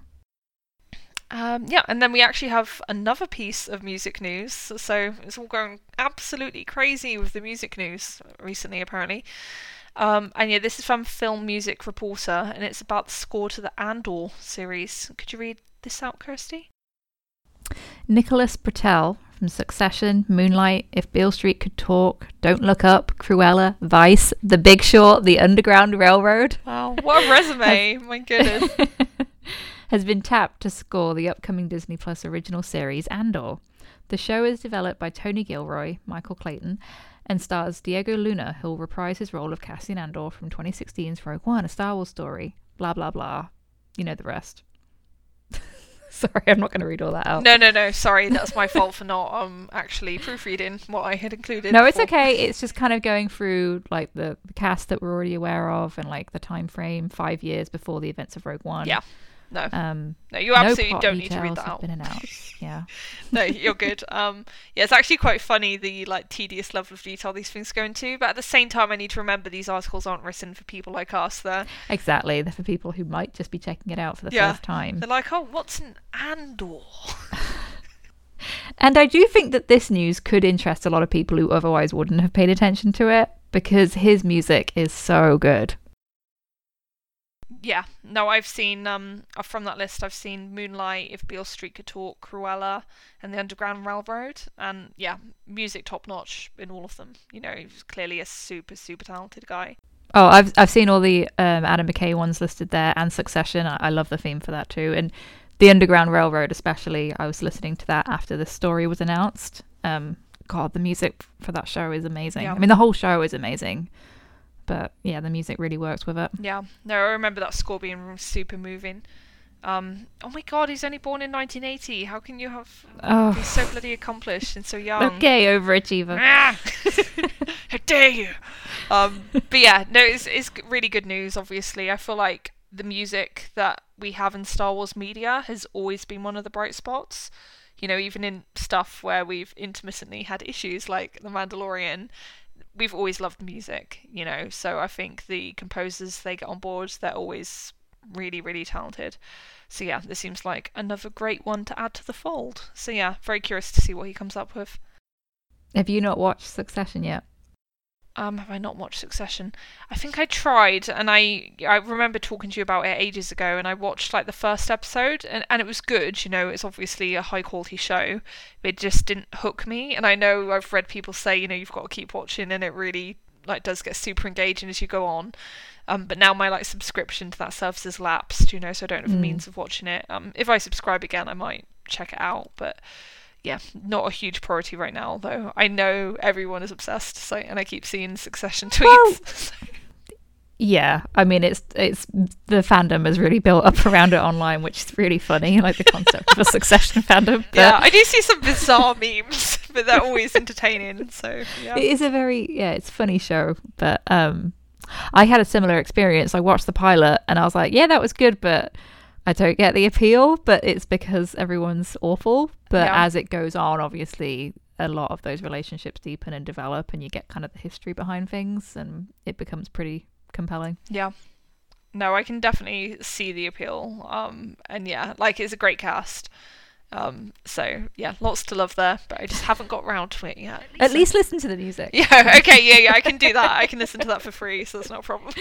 Speaker 1: Um, yeah, and then we actually have another piece of music news. So it's all going absolutely crazy with the music news recently, apparently. Um, and yeah, this is from Film Music Reporter, and it's about the score to the Andor series. Could you read this out, Kirsty?
Speaker 2: Nicholas Britell from Succession, Moonlight, If Beale Street Could Talk, Don't Look Up, Cruella, Vice, The Big Short, The Underground Railroad.
Speaker 1: Wow, what a resume! My goodness.
Speaker 2: has been tapped to score the upcoming Disney Plus original series Andor. The show is developed by Tony Gilroy, Michael Clayton, and stars Diego Luna, who'll reprise his role of Cassian Andor from 2016's Rogue One, a Star Wars story. Blah, blah, blah. You know the rest. Sorry, I'm not going to read all that out.
Speaker 1: No, no, no. Sorry, that's my fault for not um actually proofreading what I had included.
Speaker 2: No, it's
Speaker 1: for-
Speaker 2: okay. It's just kind of going through like the, the cast that we're already aware of and like the time frame, five years before the events of Rogue One.
Speaker 1: Yeah. No,
Speaker 2: Um,
Speaker 1: no, you absolutely
Speaker 2: no
Speaker 1: don't need to read that out.
Speaker 2: been announced. Yeah.
Speaker 1: no, you're good. Um, yeah, it's actually quite funny the like tedious level of detail these things go into, but at the same time, I need to remember these articles aren't written for people like us. They're
Speaker 2: Exactly. They're for people who might just be checking it out for the
Speaker 1: Yeah.
Speaker 2: first time.
Speaker 1: they're like, oh, what's an Andor?
Speaker 2: And I do think that this news could interest a lot of people who otherwise wouldn't have paid attention to it because his music is so good.
Speaker 1: Yeah, no, I've seen um uh, from that list. I've seen Moonlight, If Beale Street Could Talk, Cruella, and The Underground Railroad, and yeah, music top notch in all of them. You know, he's clearly a super super talented guy.
Speaker 2: Oh, I've I've seen all the um, Adam McKay ones listed there and Succession. I, I love the theme for that too, and the Underground Railroad especially. I was listening to that after the story was announced. Um, God, the music for that show is amazing.
Speaker 1: Yeah.
Speaker 2: I mean, the whole show is amazing, but yeah, the music really works with it.
Speaker 1: Yeah, no, I remember that score being super moving. Um, oh my god, he's only born in 1980. How can you have
Speaker 2: Oh,
Speaker 1: be so bloody accomplished and so young?
Speaker 2: okay, overachiever.
Speaker 1: Ah! How dare you? Um, but yeah, no, it's, it's really good news. Obviously, I feel like the music that we have in Star Wars media has always been one of the bright spots. You know, even in stuff where we've intermittently had issues like The Mandalorian, we've always loved music. You know, so I think the composers they get on board, they're always really, really talented. So yeah, this seems like another great one to add to the fold. So yeah, very curious to see what he comes up with.
Speaker 2: Have you not watched Succession yet?
Speaker 1: Um, have I not watched Succession? I think I tried, and I I remember talking to you about it ages ago, and I watched like the first episode, and, and it was good. You know, it's obviously a high quality show, but it just didn't hook me. And I know I've read people say, you know, you've got to keep watching, and it really like does get super engaging as you go on. Um, but now my like subscription to that service has lapsed, you know, so I don't have a
Speaker 2: Mm.
Speaker 1: means of watching it. Um, if I subscribe again, I might check it out, but yeah, not a huge priority right now. Though I know everyone is obsessed, so and I keep seeing Succession tweets.
Speaker 2: Yeah, I mean it's it's the fandom is really built up around it online, which is really funny, like the concept of a succession fandom. But
Speaker 1: yeah, I do see some bizarre memes, but they're always entertaining. So yeah,
Speaker 2: it is a very yeah, it's a funny show. But um, I had a similar experience. I watched the pilot and I was like, yeah, that was good, but I don't get the appeal. But it's because everyone's awful. But
Speaker 1: Yeah.
Speaker 2: as it goes on, obviously. A lot of those relationships deepen and develop, and you get kind of the history behind things, and it becomes pretty compelling.
Speaker 1: yeah. No, I can definitely see the appeal. Um, and yeah, like it's a great cast. Um, so yeah, lots to love there, but I just haven't got round to it yet.
Speaker 2: At
Speaker 1: so-
Speaker 2: least listen to the music.
Speaker 1: Yeah, okay, yeah, yeah, I can do that. I can listen to that for free, so that's not a problem.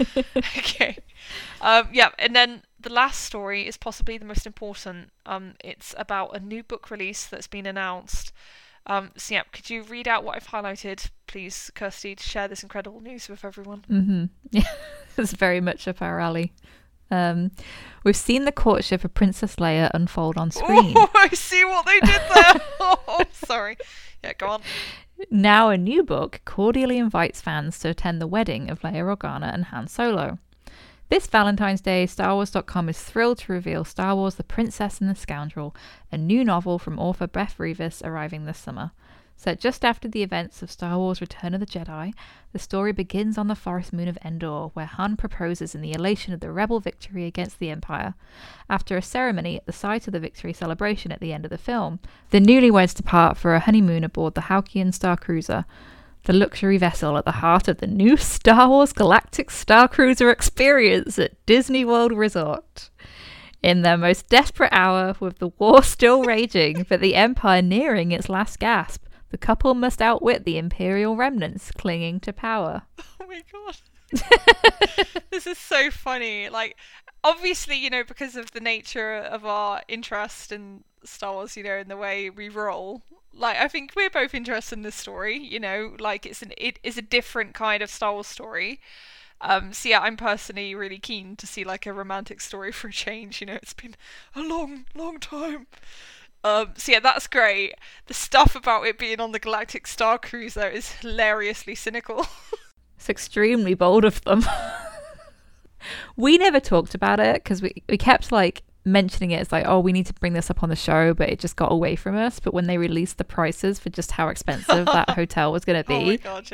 Speaker 1: okay. Um, yeah, and then the last story is possibly the most important. Um, it's about a new book release that's been announced. Um, so yeah, could you read out what I've highlighted, please, Kirsty, to share this incredible news with everyone?
Speaker 2: Mm-hmm. Yeah, it's very much up our alley. Um, we've seen the courtship of Princess Leia unfold on screen.
Speaker 1: Oh, I see what they did there. oh, sorry. Yeah, go on.
Speaker 2: Now, a new book cordially invites fans to attend the wedding of Leia Organa and Han Solo. This Valentine's Day, StarWars.com is thrilled to reveal Star Wars The Princess and the Scoundrel, a new novel from author Beth Revis arriving this summer. Set just after the events of Star Wars Return of the Jedi, the story begins on the forest moon of Endor, where Han proposes in the elation of the rebel victory against the Empire. After a ceremony at the site of the victory celebration at the end of the film, the newlyweds depart for a honeymoon aboard the Halcyon Star Cruiser, the luxury vessel at the heart of the new Star Wars Galactic Star Cruiser experience at Disney World Resort. In their most desperate hour, with the war still raging but the Empire nearing its last gasp, the couple must outwit the Imperial remnants clinging to power.
Speaker 1: Oh my god. this is so funny. Like, obviously, you know, because of the nature of our interest in Star Wars, you know, and the way we roll. Like, I think we're both interested in this story. You know, like it's an it is a different kind of Star Wars story. Um, so yeah, I'm personally really keen to see like a romantic story for a change. You know, it's been a long, long time. Um, so yeah, that's great. The stuff about it being on the Galactic Star Cruiser is hilariously cynical.
Speaker 2: It's extremely bold of them. we never talked about it because we, we kept like mentioning it as like, oh, we need to bring this up on the show, but it just got away from us. But when they released the prices for just how expensive that hotel was going to
Speaker 1: Oh
Speaker 2: be,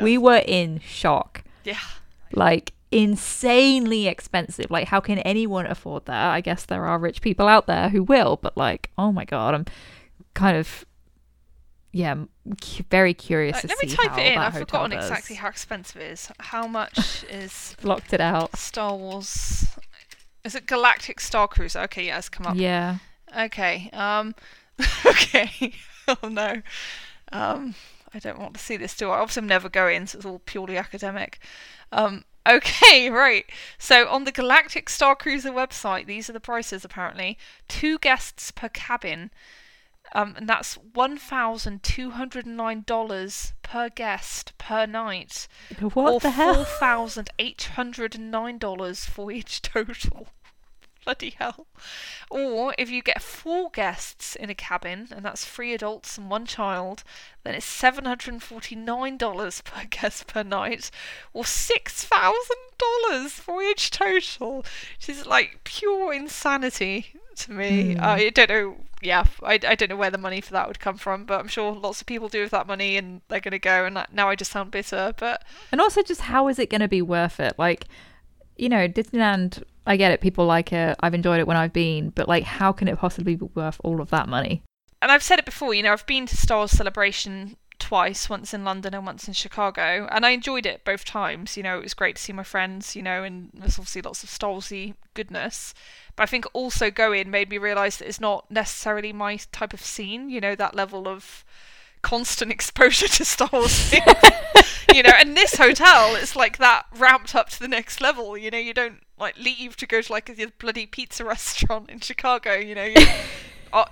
Speaker 2: we were in shock.
Speaker 1: yeah.
Speaker 2: Like, insanely expensive. Like, how can anyone afford that? I guess there are rich people out there who will, but like, oh my God, I'm kind of. Yeah, cu- very curious
Speaker 1: Uh,
Speaker 2: to
Speaker 1: let
Speaker 2: see
Speaker 1: me type
Speaker 2: how
Speaker 1: it in. I've forgotten
Speaker 2: does.
Speaker 1: exactly how expensive it is. How much is
Speaker 2: Blocked it out.
Speaker 1: Star Wars? Is it Galactic Star Cruiser? Okay, yeah, it's come up.
Speaker 2: Yeah.
Speaker 1: Okay. Um. okay. oh no. Um. I don't want to see this, do I? Obviously, I'm never going, so it's all purely academic. Um. Okay, right. So on the Galactic Star Cruiser website, these are the prices apparently. Two guests per cabin. Um, and that's one thousand two hundred and nine dollars per guest per night,
Speaker 2: What
Speaker 1: or
Speaker 2: the
Speaker 1: four
Speaker 2: hell?
Speaker 1: thousand eight hundred and nine dollars for each total. Bloody hell! Or if you get four guests in a cabin, and that's three adults and one child, then it's seven hundred and forty nine dollars per guest per night, or six thousand dollars for each total, which is like pure insanity to me.
Speaker 2: Hmm.
Speaker 1: I don't know. Yeah, I, I don't know where the money for that would come from, but I'm sure lots of people do with that money, and they're gonna go. And that- now I just sound bitter, but
Speaker 2: And also, just how is it going to be worth it? Like, you know, Disneyland, I get it. People like it. I've enjoyed it when I've been. But, like, how can it possibly be worth all of that money?
Speaker 1: and I've said it before, you know, I've been to Star Wars Celebration twice, once in London and once in Chicago, and I enjoyed it both times. You know, it was great to see my friends, you know, and there's obviously lots of Star Warsy goodness. But I think also going made me realise that it's not necessarily my type of scene, you know, that level of constant exposure to Star Wars you know, and this hotel, it's like that ramped up to the next level. You know, you don't like leave to go to like a bloody pizza restaurant in Chicago. You know, you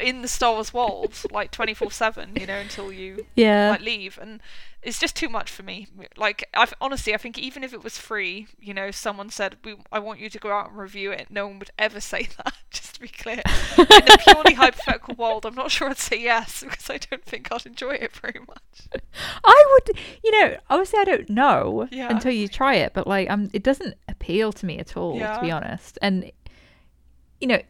Speaker 1: in the Star Wars world like twenty four seven. You know, until you
Speaker 2: Yeah.
Speaker 1: like leave, and it's just too much for me. Like, I've honestly, I think even if it was free, you know, someone said, we, "I want you to go out and review it," no one would ever say that. Just to be clear, in a purely hypothetical world, I'm not sure I'd say yes because I don't think I'd enjoy it very much.
Speaker 2: I would, you know, obviously I don't know
Speaker 1: Yeah.
Speaker 2: until you try it, but like, um, it doesn't appeal to me at all, to be honest. And you know,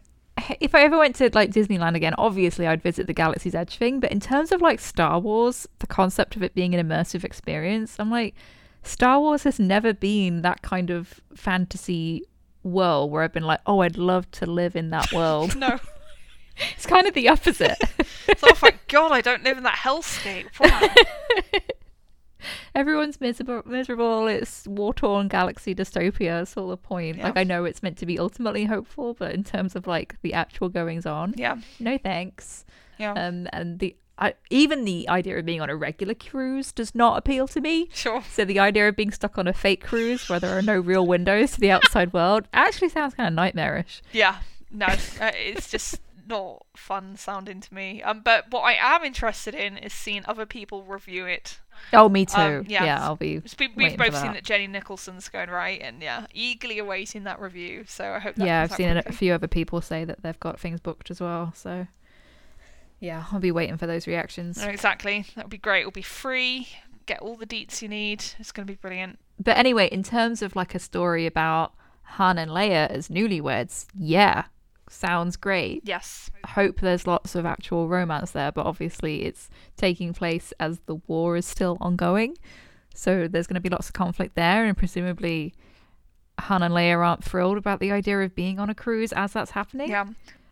Speaker 2: if I ever went to like Disneyland again, obviously I'd visit the Galaxy's Edge thing. But in terms of like Star Wars, the concept of it being an immersive experience, I'm like, Star Wars has never been that kind of fantasy world where I've been like, oh, I'd love to live in that world.
Speaker 1: No,
Speaker 2: it's kind of the opposite.
Speaker 1: so oh, thank God I don't live in that hellscape. Wow.
Speaker 2: Everyone's miserable. Miserable. It's war torn galaxy dystopia. That's all the point.
Speaker 1: Yeah.
Speaker 2: Like I know it's meant to be ultimately hopeful, but in terms of like the actual goings on,
Speaker 1: yeah,
Speaker 2: no thanks.
Speaker 1: yeah,
Speaker 2: Um, and the I, even the idea of being on a regular cruise does not appeal to me.
Speaker 1: sure.
Speaker 2: So the idea of being stuck on a fake cruise where there are no real windows to the outside world actually sounds kind of nightmarish.
Speaker 1: Yeah, no, uh, it's just not fun sounding to me. Um, but what I am interested in is seeing other people review it.
Speaker 2: Oh, me too.
Speaker 1: Um, yeah.
Speaker 2: yeah. I'll be.
Speaker 1: It's been-
Speaker 2: Waiting
Speaker 1: We've both seen
Speaker 2: that.
Speaker 1: that Jenny Nicholson's going right, and yeah, eagerly awaiting that review. So I hope. That
Speaker 2: yeah, I've seen a, a few other people say that they've got things booked as well. So yeah, I'll be waiting for those reactions.
Speaker 1: No, exactly. That would be great. It'll be free. Get all the deets you need. It's going to be brilliant.
Speaker 2: But anyway, in terms of like a story about Han and Leia as newlyweds, yeah, sounds great.
Speaker 1: Yes.
Speaker 2: I hope there's lots of actual romance there, but obviously it's taking place as the war is still ongoing. So there's going to be lots of conflict there, and presumably Han and Leia aren't thrilled about the idea of being on a cruise as that's happening.
Speaker 1: Yeah.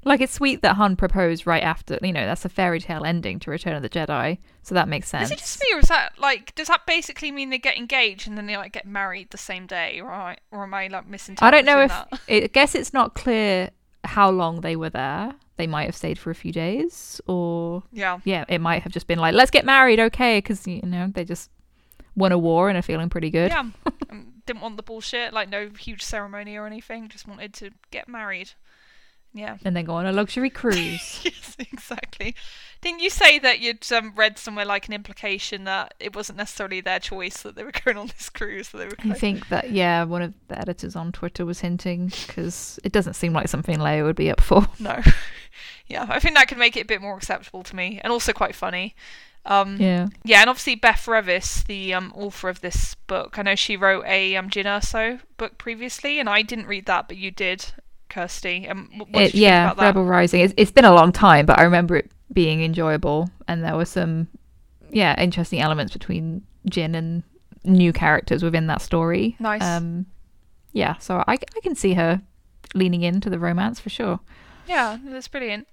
Speaker 2: Like it's sweet that Han proposed right after, you know, that's a fairy tale ending to Return of the Jedi, so that makes sense.
Speaker 1: Is it just me, or is that like? Does that basically mean they get engaged and then they like get married the same day, right? Or am I like misinterpreting
Speaker 2: I don't know if
Speaker 1: that?
Speaker 2: I guess it's not clear how long they were there. They might have stayed for a few days, or
Speaker 1: Yeah.
Speaker 2: yeah, it might have just been like, let's get married, okay, because you know they just won a war and are feeling pretty good.
Speaker 1: Yeah. um, didn't want the bullshit, like no huge ceremony or anything. Just wanted to get married. Yeah.
Speaker 2: And then go on a luxury cruise.
Speaker 1: yes, exactly. Didn't you say that you'd um, read somewhere like an implication that it wasn't necessarily their choice that they were going on this cruise? That they were.
Speaker 2: I think that yeah, one of the editors on Twitter was hinting because it doesn't seem like something Leia would be up for.
Speaker 1: No. yeah, I think that could make it a bit more acceptable to me, and also quite funny. Um,
Speaker 2: Yeah.
Speaker 1: Yeah, and obviously Beth Revis, the um, author of this book, I know she wrote a um, Jyn Erso book previously, and I didn't read that, but you did, Kirsty. Um, wh- what did
Speaker 2: It, yeah,
Speaker 1: think about that?
Speaker 2: Rebel Rising. It's, it's been a long time, but I remember it being enjoyable, and there were some, yeah, interesting elements between Jyn and new characters within that story.
Speaker 1: Nice.
Speaker 2: Um, yeah, so I, I can see her leaning into the romance for sure.
Speaker 1: Yeah, that's brilliant.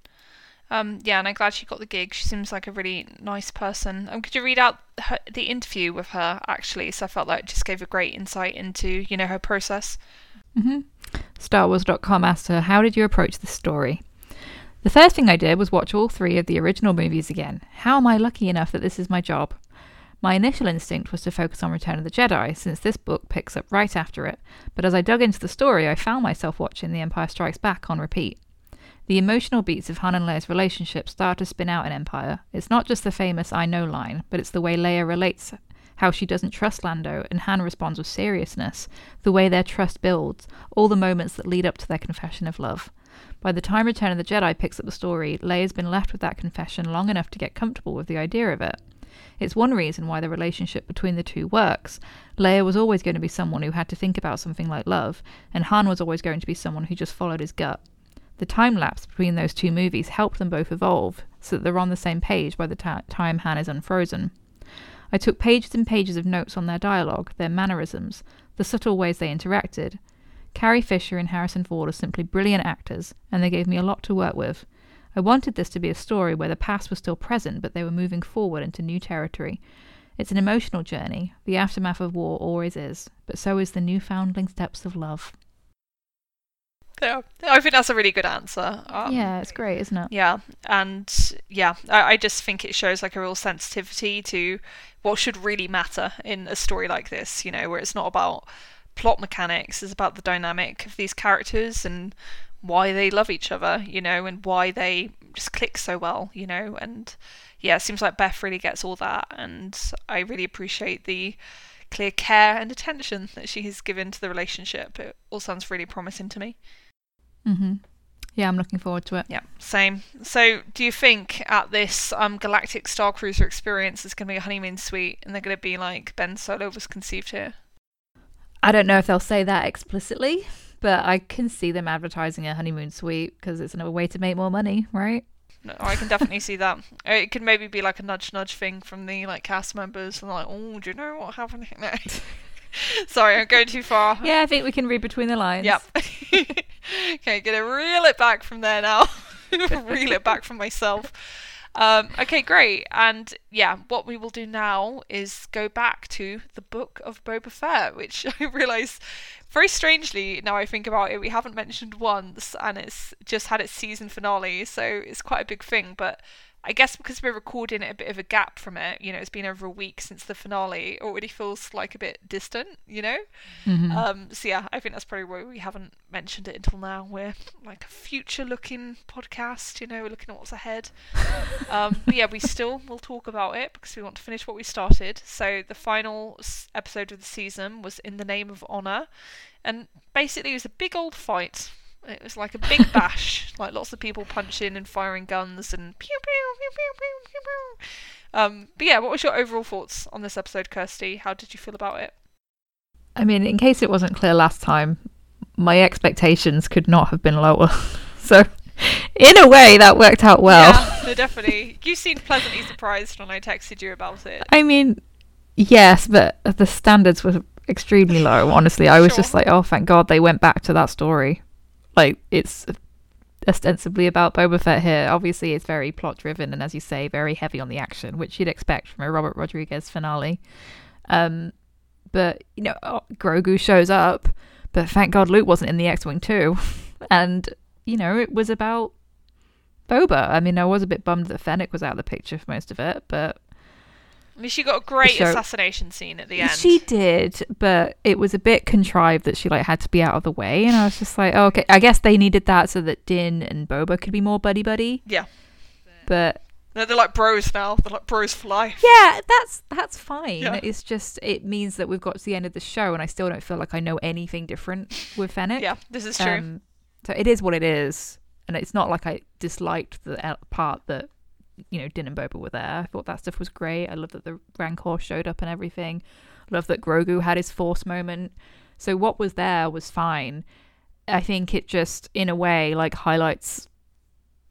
Speaker 1: Um, yeah, and I'm glad she got the gig. She seems like a really nice person. Um, could you read out her, the interview with her actually? So I felt like it just gave a great insight into you know her process.
Speaker 2: hmm StarWars.com asked her, How did you approach this story? The first thing I did was watch all three of the original movies again. How am I lucky enough that this is my job? My initial instinct was to focus on Return of the Jedi, since this book picks up right after it, but as I dug into the story, I found myself watching The Empire Strikes Back on repeat. The emotional beats of Han and Leia's relationship start to spin out in Empire. It's not just the famous I know line, but it's the way Leia relates, how she doesn't trust Lando, and Han responds with seriousness, the way their trust builds, all the moments that lead up to their confession of love. By the time Return of the Jedi picks up the story, Leia's been left with that confession long enough to get comfortable with the idea of it. It's one reason why the relationship between the two works. Leia was always going to be someone who had to think about something like love, and Han was always going to be someone who just followed his gut. The time lapse between those two movies helped them both evolve, so that they're on the same page by the ta- time Han is unfrozen. I took pages and pages of notes on their dialogue, their mannerisms, the subtle ways they interacted. Carrie Fisher and Harrison Ford are simply brilliant actors, and they gave me a lot to work with. I wanted this to be a story where the past was still present, but they were moving forward into new territory. It's an emotional journey. The aftermath of war always is, but so is the newfoundling steps of love.
Speaker 1: Yeah, I think that's a really good answer. Um,
Speaker 2: yeah, it's great, isn't it?
Speaker 1: Yeah, and yeah, I, I just think it shows like a real sensitivity to what should really matter in a story like this. You know, where it's not about plot mechanics; it's about the dynamic of these characters and why they love each other. You know, and why they just click so well. You know, and yeah, it seems like Beth really gets all that, and I really appreciate the clear care and attention that she has given to the relationship. It all sounds really promising to me.
Speaker 2: Mm-hmm. Yeah, I'm looking forward to it.
Speaker 1: Yeah, same. So, do you think at this um, Galactic Star Cruiser experience is going to be a honeymoon suite and they're going to be like Ben Solo was conceived here?
Speaker 2: I don't know if they'll say that explicitly, but I can see them advertising a honeymoon suite because it's another way to make more money, right?
Speaker 1: No, I can definitely see that. It could maybe be like a nudge nudge thing from the like cast members and like, oh, do you know what happened? No. Sorry, I'm going too far.
Speaker 2: Yeah, I think we can read between the lines.
Speaker 1: Yep. okay, gonna reel it back from there now. reel it back from myself. Um, okay, great. And yeah, what we will do now is go back to the book of Boba Fett, which I realise very strangely, now I think about it, we haven't mentioned once, and it's just had its season finale, so it's quite a big thing. But I guess because we're recording it a bit of a gap from it, you know, it's been over a week since the finale, it already feels like a bit distant, you know?
Speaker 2: Mm-hmm.
Speaker 1: Um, so yeah, I think that's probably why we haven't mentioned it until now. We're like a future looking podcast, you know, we're looking at what's ahead. um, but yeah, we still will talk about it because we want to finish what we started. So the final episode of the season was In the Name of Honor. And basically, it was a big old fight it was like a big bash, like lots of people punching and firing guns and pew pew pew pew pew pew pew. Um, but yeah, what was your overall thoughts on this episode, Kirsty? How did you feel about it?
Speaker 2: I mean, in case it wasn't clear last time, my expectations could not have been lower. so, in a way, that worked out well.
Speaker 1: Yeah, no, definitely. You seemed pleasantly surprised when I texted you about it.
Speaker 2: I mean, yes, but the standards were extremely low. Honestly, I was
Speaker 1: Sure.
Speaker 2: just like, oh, thank God they went back to that story. Like, it's ostensibly about Boba Fett here. Obviously, it's very plot driven and, as you say, very heavy on the action, which you'd expect from a Robert Rodriguez finale. Um, but you know, oh, Grogu shows up, but thank God Luke wasn't in the X-wing too, and you know, it was about Boba. I mean, I was a bit bummed that Fennec was out of the picture for most of it, but
Speaker 1: I mean, she got a great assassination scene at the end.
Speaker 2: She did, but it was a bit contrived that she like had to be out of the way, and I was just like, oh, okay, I guess they needed that so that Din and Boba could be more buddy buddy.
Speaker 1: Yeah.
Speaker 2: But
Speaker 1: No, they're like bros now. They're like bros for life.
Speaker 2: yeah, that's that's fine.
Speaker 1: Yeah.
Speaker 2: It's just it means that we've got to the end of the show, and I still don't feel like I know anything different with Fennec.
Speaker 1: Yeah, this is true.
Speaker 2: Um, so it is what it is, and it's not like I disliked the part that you know Din and Boba were there. I thought that stuff was great. I love that the Rancor showed up and everything. Love that Grogu had his Force moment. So what was there was fine. I think it just, in a way, like highlights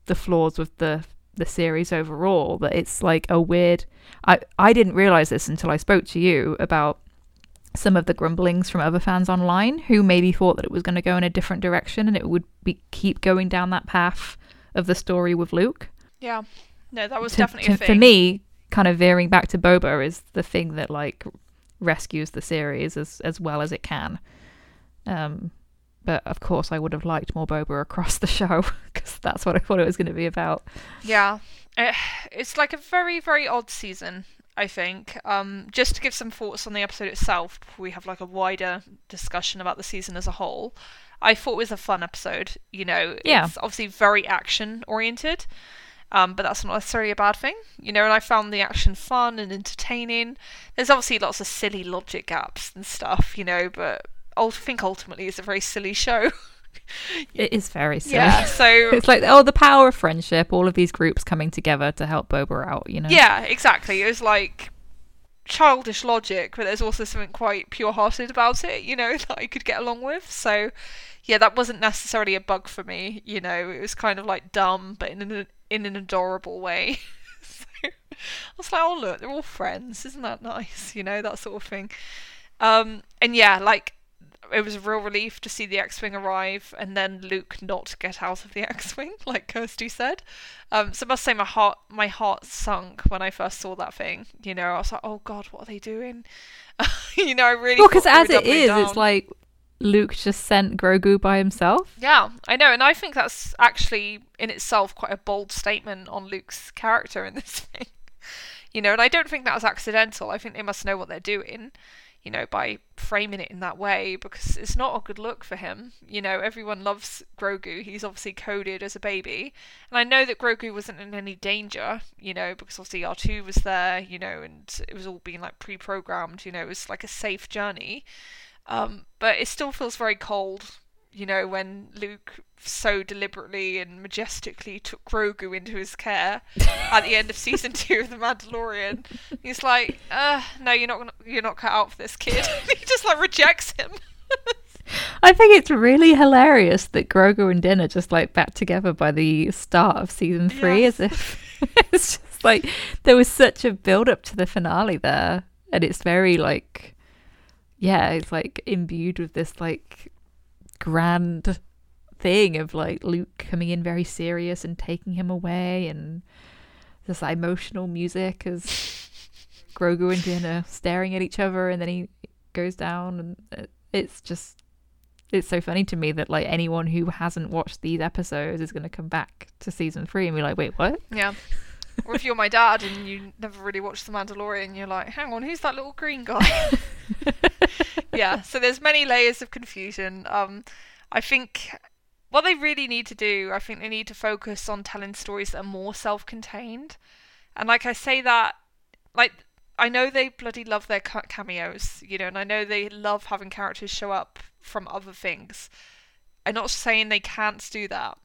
Speaker 2: the flaws with the the series overall. That it's like a weird. I I didn't realize this until I spoke to you about some of the grumblings from other fans online who maybe thought that it was going to go in a different direction and it would be keep going down that path of the story with Luke.
Speaker 1: yeah. No, that was
Speaker 2: To-
Speaker 1: definitely
Speaker 2: to-
Speaker 1: a thing.
Speaker 2: For me, kind of veering back to Boba is the thing that like rescues the series as as well as it can. Um, but of course, I would have liked more Boba across the show because that's what I thought it was going to be about.
Speaker 1: Yeah, Eh, it's like a very very odd season. I think. Um, just to give some thoughts on the episode itself, before we have like a wider discussion about the season as a whole. I thought it was a fun episode. You know,
Speaker 2: Yeah.
Speaker 1: it's obviously very action oriented. Um, but that's not necessarily a bad thing, you know. And I found the action fun and entertaining. There's obviously lots of silly logic gaps and stuff, you know. But I think ultimately it's a very silly show.
Speaker 2: It is very silly.
Speaker 1: yeah. So
Speaker 2: It's like oh, the power of friendship. All of these groups coming together to help Boba out. You know.
Speaker 1: Yeah, exactly. It was like childish logic, but there's also something quite pure-hearted about it, you know, that I could get along with. So, yeah, that wasn't necessarily a bug for me. You know, it was kind of like dumb, but in an in an adorable way. so, I was like, oh look, they're all friends. Isn't that nice? You know, that sort of thing. Um, and yeah, like it was a real relief to see the X-wing arrive and then Luke not get out of the X-wing, like Kirsty said. Um, so I must say my heart, my heart sunk when I first saw that thing. You know, I was like, oh god, what are they doing? you know, I really
Speaker 2: Well, because as it is,
Speaker 1: down.
Speaker 2: it's like Luke just sent Grogu by himself.
Speaker 1: Yeah, I know, and I think that's actually in itself quite a bold statement on Luke's character in this thing. You know, and I don't think that was accidental. I think they must know what they're doing, you know, by framing it in that way because it's not a good look for him. You know, everyone loves Grogu. He's obviously coded as a baby. And I know that Grogu wasn't in any danger, you know, because obviously R2 was there, you know, and it was all being like pre programmed, you know, it was like a safe journey. Um, but it still feels very cold, you know, when Luke so deliberately and majestically took Grogu into his care at the end of season two of The Mandalorian. He's like, uh, "No, you're not. Gonna, you're not cut out for this kid." he just like rejects him.
Speaker 2: I think it's really hilarious that Grogu and Din are just like back together by the start of season three,
Speaker 1: Yes.
Speaker 2: as if it's just like there was such a build up to the finale there, and it's very like, yeah, it's like imbued with this like grand thing of like Luke coming in very serious and taking him away, and this emotional music as Grogu and Din are staring at each other, and then he goes down, and it's just it's so funny to me that like anyone who hasn't watched these episodes is going to come back to season three and be like, wait, what?
Speaker 1: Yeah. Or if you're my dad and you never really watched The Mandalorian, you're like, hang on, who's that little green guy? yeah, so there's many layers of confusion. Um, I think what they really need to do, I think they need to focus on telling stories that are more self-contained. And like I say that, like I know they bloody love their cameos, you know, and I know they love having characters show up from other things. I'm not saying they can't do that,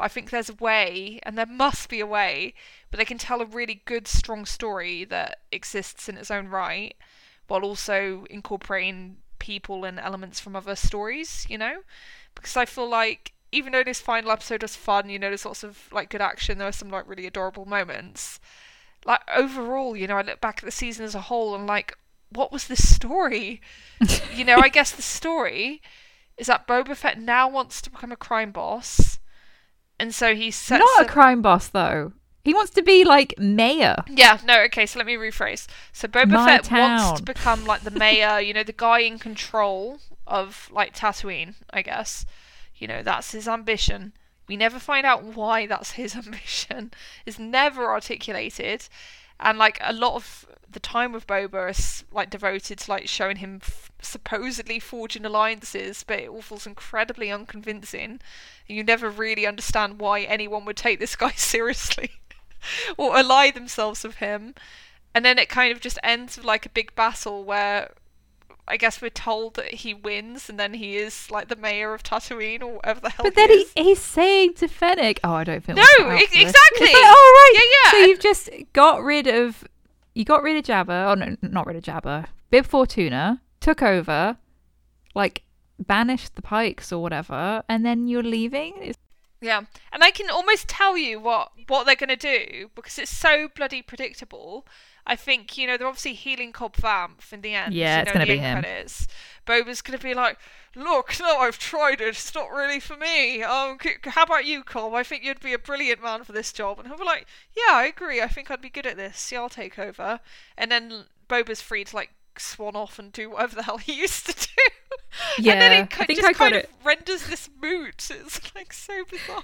Speaker 1: but I think there's a way, and there must be a way, but they can tell a really good, strong story that exists in its own right, while also incorporating people and elements from other stories, you know? Because I feel like even though this final episode was fun, you know, there's lots of like good action, there were some like really adorable moments. Like overall, you know, I look back at the season as a whole and like, what was the story? you know, I guess the story is that Boba Fett now wants to become a crime boss, and so he sets
Speaker 2: Not a crime boss though. He wants to be like mayor.
Speaker 1: Yeah, no, okay, so let me rephrase. So Boba
Speaker 2: My
Speaker 1: Fett wants to become like the mayor, you know, the guy in control of like Tatooine, I guess. You know, that's his ambition. We never find out why that's his ambition. It's never articulated. And like a lot of the time with Boba is like devoted to like showing him f- supposedly forging alliances, but it all feels incredibly unconvincing. You never really understand why anyone would take this guy seriously or ally themselves with him. And then it kind of just ends with like a big battle where I guess we're told that he wins and then he is like the mayor of Tatooine or whatever the hell
Speaker 2: But then
Speaker 1: he
Speaker 2: he, he's saying to Fennec, "Oh, I don't think
Speaker 1: No,
Speaker 2: we're cut out
Speaker 1: ex-
Speaker 2: for this."
Speaker 1: exactly.
Speaker 2: It's like, oh right,
Speaker 1: Yeah, yeah.
Speaker 2: So you've just got rid of, you got rid of Jabba. Oh no, not rid of Jabba. Bib Fortuna took over, like banished the Pikes or whatever, and then you're leaving. It's,
Speaker 1: Yeah, and I can almost tell you what what they're gonna do because it's so bloody predictable. I think you know they're obviously healing Cobb Vanth in the end.
Speaker 2: Yeah,
Speaker 1: you
Speaker 2: it's
Speaker 1: know,
Speaker 2: gonna
Speaker 1: the
Speaker 2: be him.
Speaker 1: Credits. Boba's gonna be like, "Look, no, I've tried it. It's not really for me. Um, c- how about you, Cobb? I think you'd be a brilliant man for this job." And he'll be like, "Yeah, I agree. I think I'd be good at this. Yeah, I'll take over." And then Boba's free to like swan off and do whatever the hell he used to do. and then it
Speaker 2: I think
Speaker 1: just
Speaker 2: I got
Speaker 1: kind
Speaker 2: it.
Speaker 1: of renders this moot. It's like so bizarre.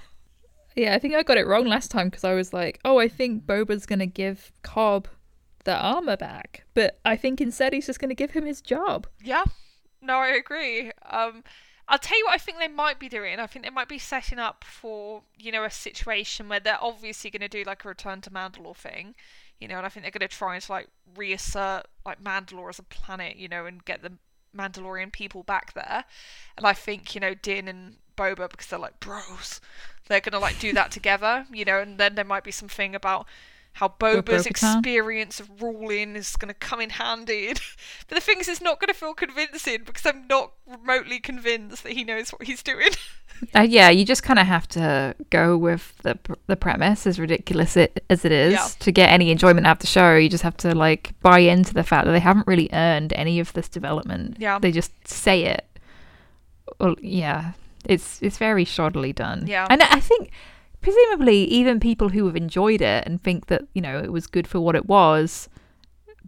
Speaker 2: yeah, I think I got it wrong last time because I was like, oh, I think Boba's gonna give Cobb the armor back, but I think instead he's just gonna give him his job.
Speaker 1: Yeah, no, I agree. Um, I'll tell you what I think they might be doing. I think they might be setting up for you know a situation where they're obviously going to do like a return to Mandalore thing, you know, and I think they're going to try to like reassert like Mandalore as a planet, you know, and get the Mandalorian people back there. And I think you know Din and Boba because they're like bros, they're going to like do that together, you know, and then there might be something about how Boba's experience of ruling is going to come in handy. but the thing is, it's not going to feel convincing because I'm not remotely convinced that he knows what he's doing.
Speaker 2: Uh, yeah, you just kind of have to go with the the premise, as ridiculous it, as it is,
Speaker 1: Yeah.
Speaker 2: to get any enjoyment out of the show. You just have to like buy into the fact that they haven't really earned any of this development.
Speaker 1: Yeah.
Speaker 2: they just say it. Well, yeah, it's it's very shoddily done.
Speaker 1: Yeah.
Speaker 2: and I think presumably even people who have enjoyed it and think that you know it was good for what it was,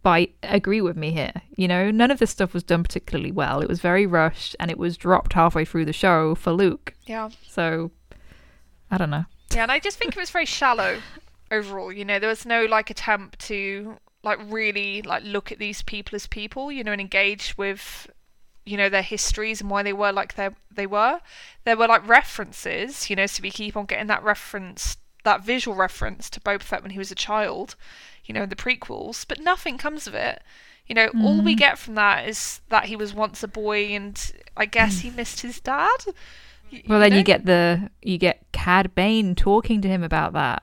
Speaker 2: by agree with me here. You know, none of this stuff was done particularly well. It was very rushed and it was dropped halfway through the show for Luke.
Speaker 1: Yeah.
Speaker 2: So I don't know.
Speaker 1: Yeah, and I just think it was very shallow overall. You know, there was no like attempt to like really like look at these people as people, you know, and engage with you know their histories and why they were like they they were. There were like references, you know, so we keep on getting that reference, that visual reference to Boba Fett when he was a child, you know, in the prequels, but nothing comes of it. You know, mm. all we mm. get from that is that he was once a boy, and I guess he missed his dad.
Speaker 2: well, then know? you get the you get Cad Bane talking to him about that,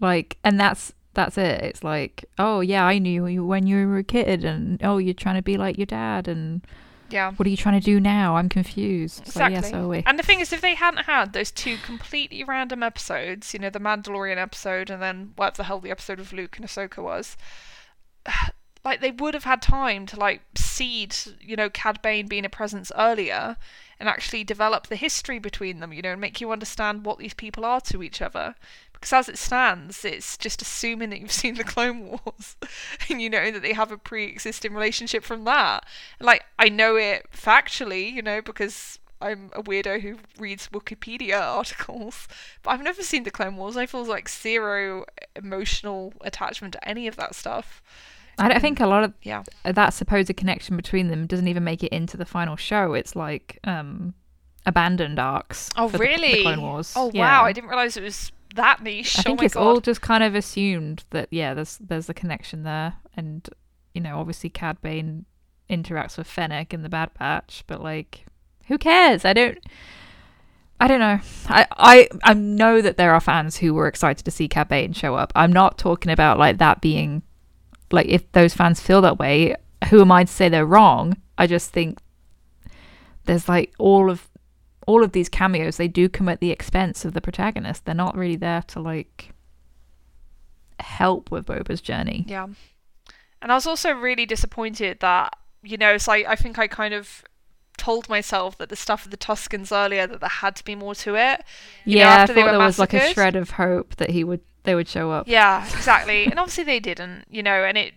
Speaker 2: like, and that's that's it. It's like, oh yeah, I knew you when you were a kid, and oh, you're trying to be like your dad, and
Speaker 1: yeah,
Speaker 2: what are you trying to do now? I'm confused.
Speaker 1: Exactly.
Speaker 2: Like, yeah, so
Speaker 1: and the thing is, if they hadn't had those two completely random episodes, you know, the Mandalorian episode and then what the hell the episode of Luke and Ahsoka was, like they would have had time to like seed, you know, Cad Bane being a presence earlier and actually develop the history between them, you know, and make you understand what these people are to each other. Because as it stands, it's just assuming that you've seen the Clone Wars and you know that they have a pre existing relationship from that. like, I know it factually, you know, because I'm a weirdo who reads Wikipedia articles, but I've never seen the Clone Wars. I feel like zero emotional attachment to any of that stuff.
Speaker 2: I, don't think a lot of
Speaker 1: yeah
Speaker 2: that supposed connection between them doesn't even make it into the final show. It's like um abandoned arcs.
Speaker 1: Oh really?
Speaker 2: The, the Clone Wars.
Speaker 1: Oh yeah. wow! I didn't realize it was that niche.
Speaker 2: I think
Speaker 1: oh
Speaker 2: it's
Speaker 1: God.
Speaker 2: all just kind of assumed that yeah, there's there's a connection there, and you know obviously Cad Bane interacts with Fennec in the Bad Batch, but like who cares? I don't. I don't know. I, I I know that there are fans who were excited to see Cad Bane show up. I'm not talking about like that being like if those fans feel that way, who am I to say they're wrong? I just think there's like all of all of these cameos they do come at the expense of the protagonist. They're not really there to like help with Boba's journey.
Speaker 1: Yeah. And I was also really disappointed that, you know, so like I think I kind of told myself that the stuff of the Tuskens earlier that there had to be more to it.
Speaker 2: yeah, know, I thought there was like a shred of hope that he would they would show up.
Speaker 1: Yeah, exactly. and obviously they didn't, you know, and it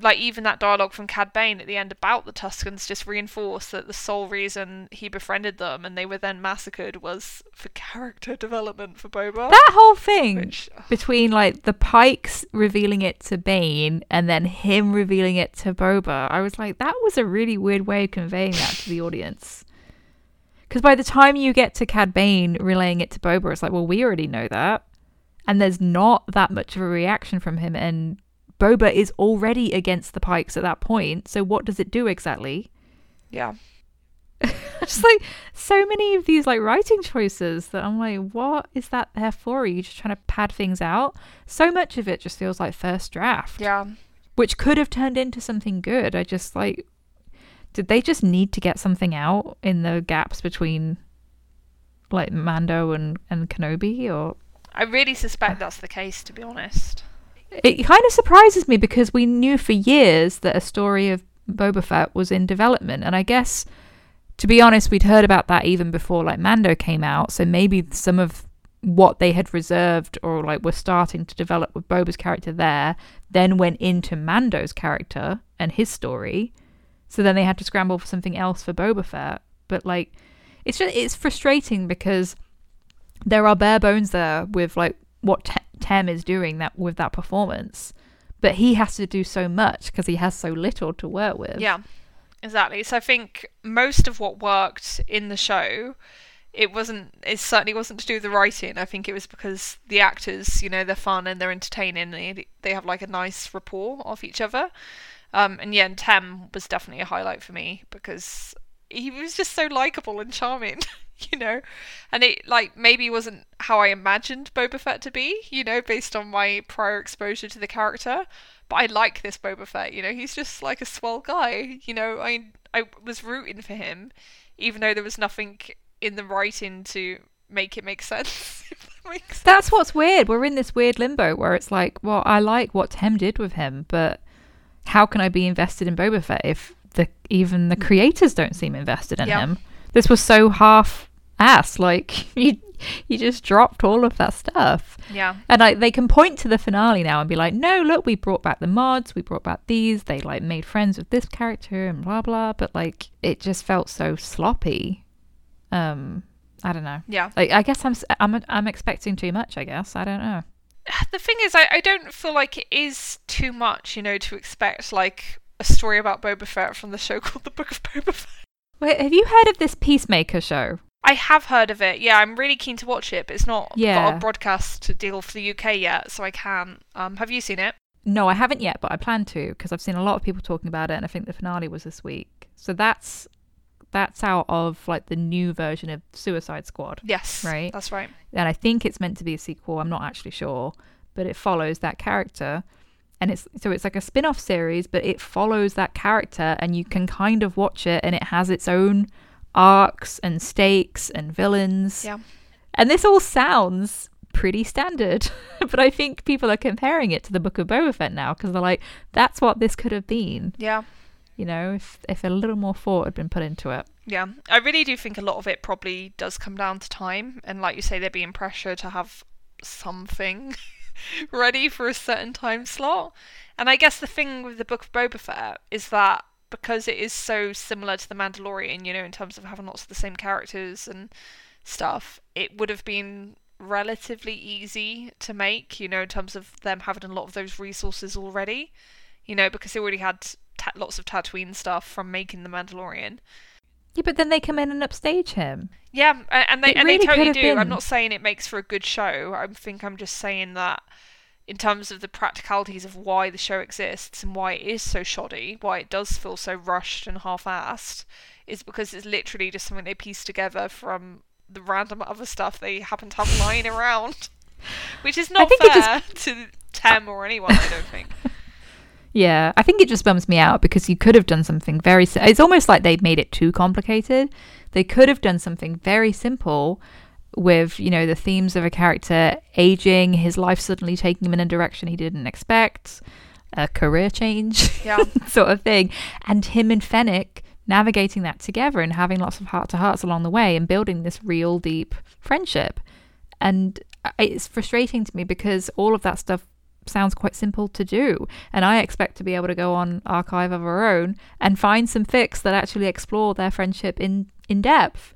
Speaker 1: like even that dialogue from Cad Bane at the end about the Tuskens just reinforced that the sole reason he befriended them and they were then massacred was for character development for Boba.
Speaker 2: That whole thing which, between like the Pikes revealing it to Bane and then him revealing it to Boba, I was like, that was a really weird way of conveying that to the audience. Because by the time you get to Cad Bane relaying it to Boba, it's like, well, we already know that and there's not that much of a reaction from him and Boba is already against the Pikes at that point. So what does it do exactly?
Speaker 1: Yeah.
Speaker 2: just like so many of these like writing choices that I'm like, what is that there for? Are you just trying to pad things out? So much of it just feels like first draft.
Speaker 1: Yeah.
Speaker 2: Which could have turned into something good. I just like did they just need to get something out in the gaps between like Mando and, and Kenobi or
Speaker 1: I really suspect that's the case, to be honest.
Speaker 2: It kind of surprises me because we knew for years that a story of Boba Fett was in development, and I guess, to be honest, we'd heard about that even before like Mando came out. So maybe some of what they had reserved or like were starting to develop with Boba's character there then went into Mando's character and his story. So then they had to scramble for something else for Boba Fett. But like, it's just it's frustrating because there are bare bones there with like what T- Tem is doing that with that performance, but he has to do so much because he has so little to work with.
Speaker 1: Yeah, exactly. So I think most of what worked in the show, it wasn't. It certainly wasn't to do with the writing. I think it was because the actors, you know, they're fun and they're entertaining. They they have like a nice rapport off each other. Um, and yeah, and Tem was definitely a highlight for me because he was just so likable and charming. you know, and it like maybe wasn't how I imagined Boba Fett to be, you know, based on my prior exposure to the character. But I like this Boba Fett, you know, he's just like a swell guy, you know. I I was rooting for him, even though there was nothing in the writing to make it make sense. that sense.
Speaker 2: That's what's weird. We're in this weird limbo where it's like, well, I like what Tem did with him, but how can I be invested in Boba Fett if the even the creators don't seem invested in yep. him? This was so half ass. Like you, you just dropped all of that stuff.
Speaker 1: Yeah.
Speaker 2: And like they can point to the finale now and be like, no, look, we brought back the mods, we brought back these. They like made friends with this character and blah blah. But like it just felt so sloppy. Um, I don't know.
Speaker 1: Yeah.
Speaker 2: Like I guess I'm I'm I'm expecting too much. I guess I don't know.
Speaker 1: the thing is, I, I don't feel like it is too much, you know, to expect like a story about Boba Fett from the show called The Book of Boba Fett.
Speaker 2: Wait, have you heard of this Peacemaker show?
Speaker 1: I have heard of it. Yeah, I'm really keen to watch it, but it's not got a broadcast deal for the UK yet, so I can. Um, have you seen it?
Speaker 2: No, I haven't yet, but I plan to because I've seen a lot of people talking about it, and I think the finale was this week. So that's that's out of like the new version of Suicide Squad,
Speaker 1: Yes.
Speaker 2: Right.
Speaker 1: That's right.
Speaker 2: and I think it's meant to be a sequel. I'm not actually sure, but it follows that character, and it's so it's like a spin-off series, but it follows that character, and you can kind of watch it, and it has its own arcs and stakes and villains.
Speaker 1: Yeah.
Speaker 2: And this all sounds pretty standard, but I think people are comparing it to the Book of Boba Fett now because they're like, that's what this could have been.
Speaker 1: Yeah.
Speaker 2: You know, if if a little more thought had been put into it.
Speaker 1: Yeah. I really do think a lot of it probably does come down to time, and like you say, they're being pressured to have something ready for a certain time slot. And I guess the thing with the Book of Boba Fett is that because it is so similar to the Mandalorian, you know, in terms of having lots of the same characters and stuff, it would have been relatively easy to make, you know, in terms of them having a lot of those resources already, you know, because they already had lots of Tatooine stuff from making the Mandalorian.
Speaker 2: Yeah, but then they come in and upstage him.
Speaker 1: Yeah, and they
Speaker 2: It
Speaker 1: and
Speaker 2: really
Speaker 1: they totally do. I'm not saying it makes for a good show. I think I'm just saying that in terms of the practicalities of why the show exists and why it is so shoddy, why it does feel so rushed and half-assed, is because it's literally just something they pieced together from the random other stuff they happen to have lying around, which is not
Speaker 2: it just-
Speaker 1: fair to Tem or anyone. I don't think.
Speaker 2: Yeah, I think it just bums me out because you could have done something very. si- It's almost like they've made it too complicated. They could have done something very simple with, you know, the themes of a character aging, his life suddenly taking him in a direction he didn't expect, a career change,
Speaker 1: Yeah.
Speaker 2: sort of thing, and him and Fennec navigating that together and having lots of heart to hearts along the way and building this real deep friendship. And uh, it's frustrating to me because all of that stuff sounds quite simple to do. And I expect to be able to go on Archive of Our Own and find some fics that actually explore their friendship in, in depth.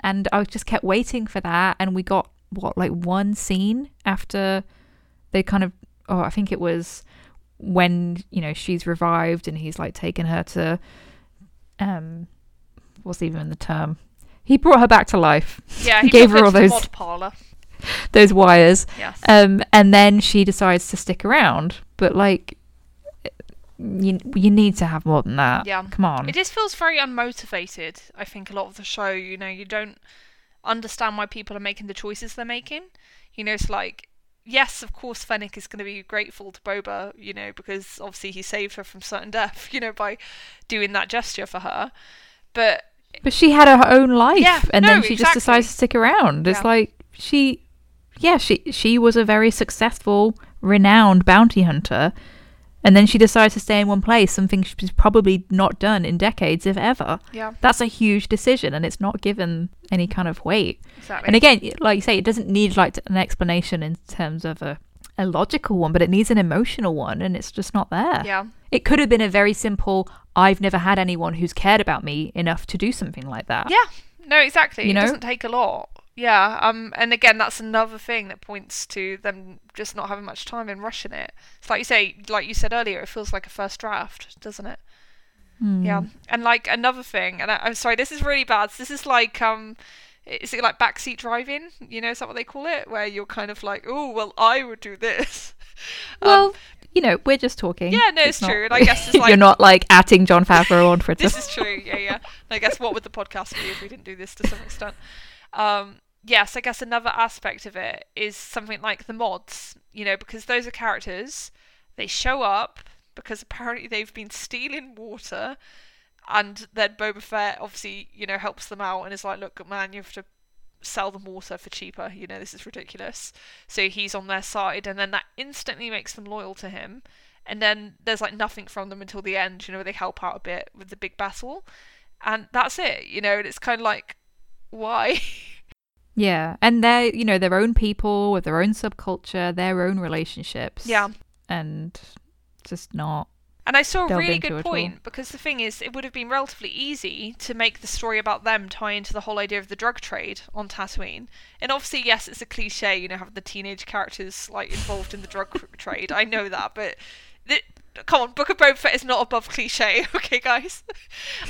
Speaker 2: And I just kept waiting for that. And we got, what, like one scene after they kind of, oh, I think it was when, you know, she's revived and he's like taken her to, um, what's even the term? He brought her back to life.
Speaker 1: Yeah,
Speaker 2: He
Speaker 1: he
Speaker 2: gave her all those-
Speaker 1: mod parlor.
Speaker 2: Those wires.
Speaker 1: Yes.
Speaker 2: Um, and then she decides to stick around. But like, you you need to have more than that.
Speaker 1: Yeah.
Speaker 2: Come on.
Speaker 1: It just feels very unmotivated. I think a lot of the show, you know, you don't understand why people are making the choices they're making. You know, it's like, yes, of course, Fennec is going to be grateful to Boba, you know, because obviously he saved her from certain death, you know, by doing that gesture for her. But
Speaker 2: But she had her own life,
Speaker 1: Yeah,
Speaker 2: and
Speaker 1: no,
Speaker 2: then she just decides to stick around. It's
Speaker 1: Yeah.
Speaker 2: like she, yeah, she she was a very successful, renowned bounty hunter, and then she decides to stay in one place, something she's probably not done in decades, if ever.
Speaker 1: yeah,
Speaker 2: That's a huge decision, and it's not given any kind of weight.
Speaker 1: exactly.
Speaker 2: And again, like you say, it doesn't need like an explanation in terms of a a logical one, but it needs an emotional one, and it's just not there.
Speaker 1: yeah,
Speaker 2: It could have been a very simple. I've never had anyone who's cared about me enough to do something like that.
Speaker 1: yeah, no, exactly.
Speaker 2: You
Speaker 1: It doesn't take a lot. Yeah, um, and again, that's another thing that points to them just not having much time and rushing it. It's like you say, like you said earlier, it feels like a first draft, doesn't it?
Speaker 2: Hmm.
Speaker 1: Yeah, and like another thing, and I, I'm sorry, this is really bad. This is like um, is it like backseat driving? You know, is that what they call it? Where you're kind of like, oh, well, I would do this. Um,
Speaker 2: Well, you know, we're just talking.
Speaker 1: yeah, no, it's
Speaker 2: not-
Speaker 1: true, and I guess it's like
Speaker 2: you're not like atting Jon Favreau on Twitter.
Speaker 1: this is true. Yeah, yeah. And I guess what would the podcast be if we didn't do this to some extent? Um, yes, I guess another aspect of it is something like the mods. You know, because those are characters. They show up because apparently they've been stealing water, and then Boba Fett obviously you know helps them out and is like, look, man, you have to sell them water for cheaper. You know, this is ridiculous. So he's on their side, and then that instantly makes them loyal to him. And then there's like nothing from them until the end. You know, they help out a bit with the big battle, and that's it. You know, and it's kind of like, why?
Speaker 2: Yeah, and they're you know their own people with their own subculture, their own relationships.
Speaker 1: Yeah.
Speaker 2: and just not.
Speaker 1: And I saw a really good point because the thing is, it would have been relatively easy to make the story about them tie into the whole idea of the drug trade on Tatooine. And obviously, yes, it's a cliche, you know, having the teenage characters like involved in the drug trade. I know that, but the, come on, Book of Boba Fett is not above cliche, okay, guys.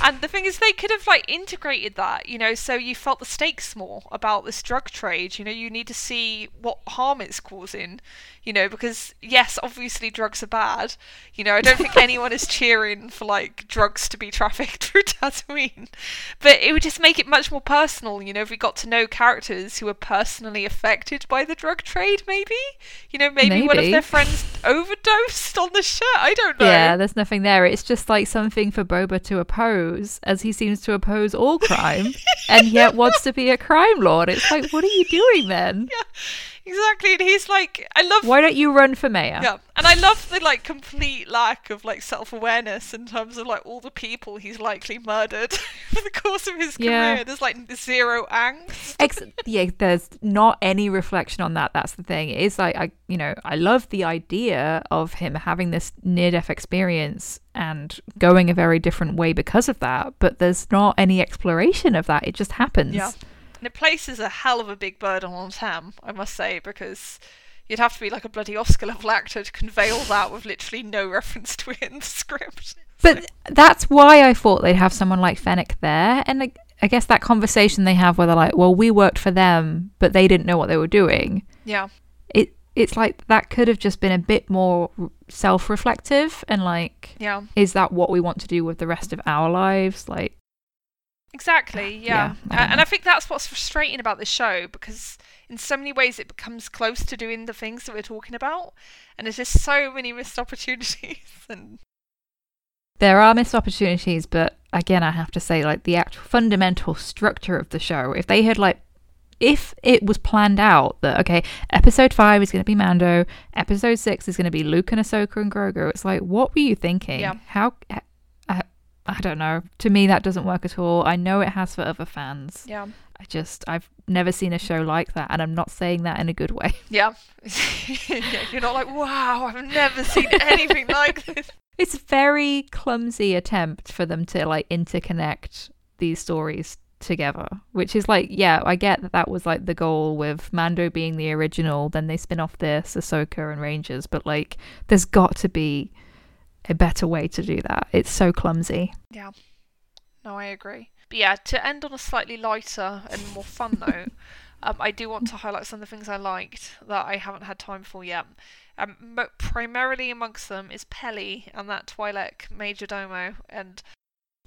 Speaker 1: and the thing is, they could have like integrated that, you know, so you felt the stakes more about this drug trade. You know, you need to see what harm it's causing. You know, because yes, obviously drugs are bad. You know, I don't think anyone is cheering for like drugs to be trafficked through Tatooine, but it would just make it much more personal. You know, if we got to know characters who were personally affected by the drug trade, maybe. You know, maybe, one of their friends overdosed on the shit. I don't know.
Speaker 2: Yeah, there's nothing there. It's just like something for Boba to oppose, as he seems to oppose all crime, and yet wants to be a crime lord. It's like, what are you doing then?
Speaker 1: Exactly. And he's like, I love
Speaker 2: Why don't you run for mayor?
Speaker 1: Yeah, and I love the like complete lack of like self awareness in terms of like all the people he's likely murdered for the course of his career.
Speaker 2: Yeah.
Speaker 1: There's like zero angst.
Speaker 2: Ex- yeah, there's not any reflection on that. That's the thing. It is like I, you know, I love the idea of him having this near-death experience and going a very different way because of that. But there's not any exploration of that. It just happens.
Speaker 1: Yeah, and it places a hell of a big burden on Tem, I must say, because you'd have to be like a bloody Oscar level actor to convey all that with literally no reference to it in the script.
Speaker 2: But that's why I thought they'd have someone like Fennec there. And I, I guess that conversation they have where they're like, well, we worked for them, but they didn't know what they were doing.
Speaker 1: Yeah,
Speaker 2: It It's like that could have just been a bit more self reflective and like,
Speaker 1: yeah.
Speaker 2: is that what we want to do with the rest of our lives? Like,
Speaker 1: Exactly, ah,
Speaker 2: Yeah,
Speaker 1: yeah.
Speaker 2: I
Speaker 1: and. I think that's what's frustrating about this show because in so many ways it becomes close to doing the things that we're talking about, and there's just so many missed opportunities. And
Speaker 2: there are missed opportunities, but again, I have to say, like, the actual fundamental structure of the show, if they had, like, if it was planned out that okay, episode five is going to be Mando, episode six is going to be Luke and Ahsoka and Grogu, it's like, what were you thinking?
Speaker 1: Yeah.
Speaker 2: How? I, don't know. To me, that doesn't work at all. I know it has for other fans.
Speaker 1: yeah,
Speaker 2: I just I've never seen a show like that, and I'm not saying that in a good way.
Speaker 1: yeah, yeah. You're not like, wow, I've never seen anything like this.
Speaker 2: It's a very clumsy attempt for them to like interconnect these stories together, which is like, yeah, I get that that was like the goal with Mando being the original, then they spin off this, Ahsoka and Rangers, but like, there's got to be a better way to do that. It's so clumsy.
Speaker 1: Yeah, no, I agree. But yeah, to end on a slightly lighter and more fun note, um, I do want to highlight some of the things I liked that I haven't had time for yet. Um, primarily amongst them is Pelly and that Twi'lek Major Domo, and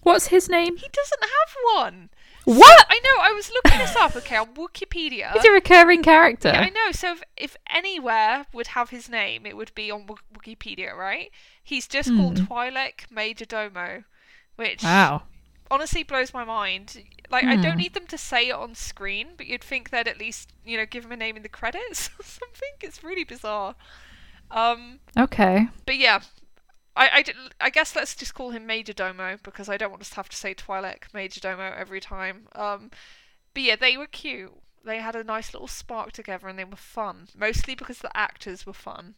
Speaker 2: What's his name?
Speaker 1: he doesn't have one.
Speaker 2: What?
Speaker 1: I know. I was looking this up. Okay, on Wikipedia.
Speaker 2: He's a recurring character.
Speaker 1: Yeah, I know. So if, if anywhere would have his name, it would be on Wik- Wikipedia, right? He's just called
Speaker 2: Hmm.
Speaker 1: Twi'lek Major Domo, which
Speaker 2: Wow.
Speaker 1: honestly blows my mind. Like, I
Speaker 2: Hmm.
Speaker 1: don't need them to say it on screen, but you'd think they'd at least, you know, give him a name in the credits or something. It's really bizarre. Um,
Speaker 2: Okay.
Speaker 1: but yeah, I, I, I guess let's just call him Major Domo because I don't want to have to say Twi'lek Major Domo every time. Um, but yeah, they were cute. They had a nice little spark together and they were fun. Mostly because the actors were fun.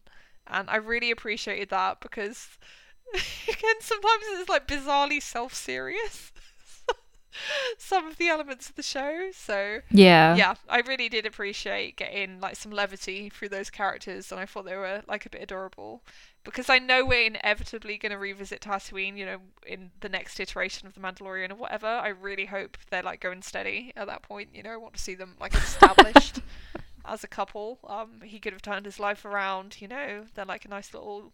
Speaker 1: And I really appreciated that because, again, sometimes it's like bizarrely self serious. Some of the elements of the show. So,
Speaker 2: Yeah.
Speaker 1: yeah, I really did appreciate getting like some levity through those characters, and I thought they were like a bit adorable. Because I know we're inevitably going to revisit Tatooine, you know, in the next iteration of the Mandalorian or whatever. I really hope they're like going steady at that point. You know, I want to see them like established as a couple. Um, he could have turned his life around. You know, they're like a nice little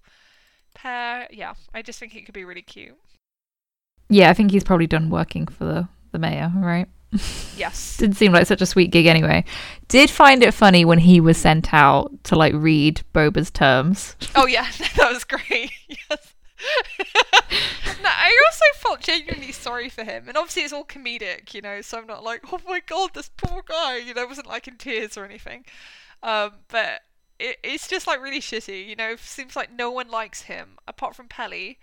Speaker 1: pair. Yeah, I just think it could be really cute.
Speaker 2: Yeah, I think he's probably done working for the, the mayor, right?
Speaker 1: Yes.
Speaker 2: Didn't seem like such a sweet gig anyway. Did find it funny when he was sent out to like read Boba's terms.
Speaker 1: Oh yeah, that was great. Yes. no, I also felt genuinely sorry for him, and obviously it's all comedic, you know. So I'm not like, oh my god, this poor guy, you know, I wasn't like in tears or anything. Um, but it, it's just like really shitty, you know. Seems like no one likes him apart from Pelly.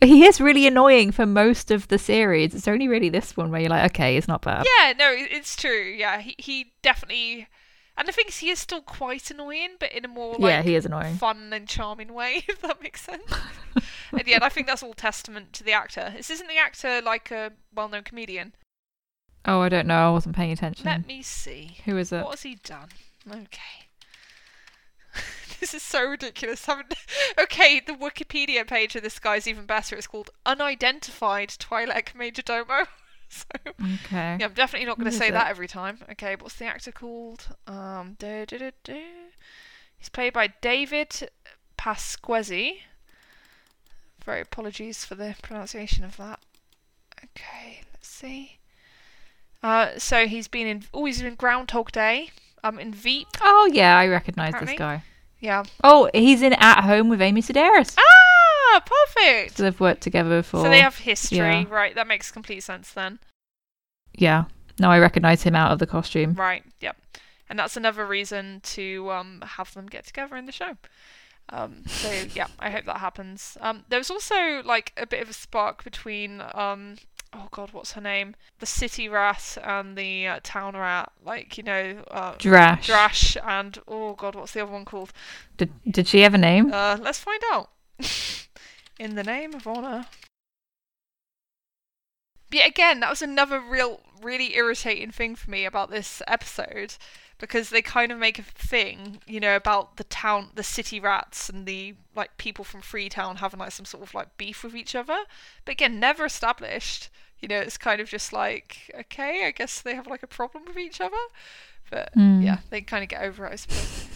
Speaker 2: He is really annoying for most of the series. It's only really this one where you're like, okay, it's not bad.
Speaker 1: Yeah, no, it's true. Yeah, he he definitely, and the thing is, he is still quite annoying, but in a more like
Speaker 2: yeah, he is annoying.
Speaker 1: fun and charming way, if that makes sense. and yeah, I think that's all testament to the actor. This isn't the actor like a well-known comedian.
Speaker 2: Oh, I don't know. I wasn't paying attention.
Speaker 1: Let me see.
Speaker 2: Who is it?
Speaker 1: What has he done? Okay. this is so ridiculous. Haven't... Okay, the Wikipedia page of this guy's even better. It's called Unidentified Twi'lek Majordomo. so
Speaker 2: Okay.
Speaker 1: yeah, I'm definitely not going to say
Speaker 2: it?
Speaker 1: that every time. Okay, what's the actor called? Um, da, da, da, da. He's played by David Pasquesi. Very apologies for the pronunciation of that. Okay, let's see. Uh, so he's been in. Oh, he's in Groundhog Day. Um, in Veep.
Speaker 2: Oh yeah, I recognise this guy.
Speaker 1: Yeah.
Speaker 2: Oh, he's in At Home with Amy Sedaris.
Speaker 1: Ah, perfect.
Speaker 2: So they've worked together before.
Speaker 1: So they have history,
Speaker 2: yeah.
Speaker 1: right? That makes complete sense then.
Speaker 2: Yeah. No, I recognise him out of the costume.
Speaker 1: Right. Yep. And that's another reason to um, have them get together in the show. Um, so yeah, I hope that happens. Um, there was also like a bit of a spark between um, oh god, what's her name? The city rat and the uh, town rat. Like you know, uh,
Speaker 2: Drash.
Speaker 1: Drash and oh god, what's the other one called?
Speaker 2: Did Did she have a name?
Speaker 1: Uh, let's find out. In the name of honor. But yeah, again, that was another real, really irritating thing for me about this episode because they kind of make a thing, you know, about the town, the city rats and the like people from Freetown having like some sort of like beef with each other. But again, never established. You know, it's kind of just like, okay, I guess they have like a problem with each other. But
Speaker 2: Hmm.
Speaker 1: yeah, they kind of get over it, I suppose.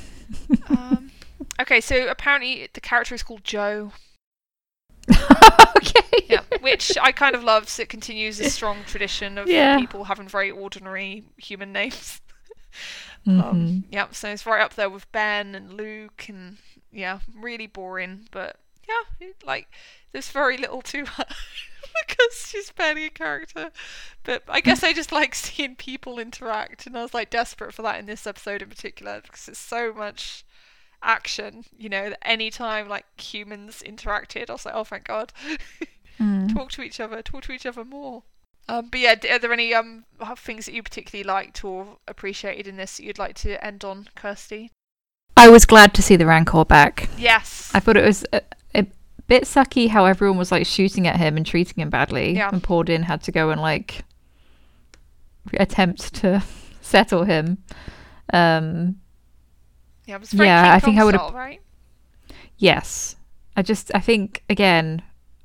Speaker 1: um, okay, so apparently the character is called Joe.
Speaker 2: okay.
Speaker 1: Yeah, which I kind of love. So it continues a strong tradition of
Speaker 2: Yeah.
Speaker 1: people having very ordinary human names.
Speaker 2: Mhm.
Speaker 1: Um, yeah, so it's right up there with Ben and Luke, and yeah, really boring. But yeah, like there's very little to her because she's barely a character. But I guess I just like seeing people interact, and I was like desperate for that in this episode in particular because it's so much action. You know, that any time like humans interacted, I was like, oh thank God.
Speaker 2: Mm.
Speaker 1: talk to each other, talk to each other more. Um, but yeah, are there any um things that you particularly liked or appreciated in this that you'd like to end on, Kirsty?
Speaker 2: I was glad to see the Rancor back.
Speaker 1: Yes.
Speaker 2: I thought it was a, a bit sucky how everyone was like shooting at him and treating him badly,
Speaker 1: Yeah.
Speaker 2: and Paul Din had to go and like attempt to settle him. Um,
Speaker 1: yeah, it was very
Speaker 2: yeah, I think I would've-
Speaker 1: right?
Speaker 2: yes, I just I think again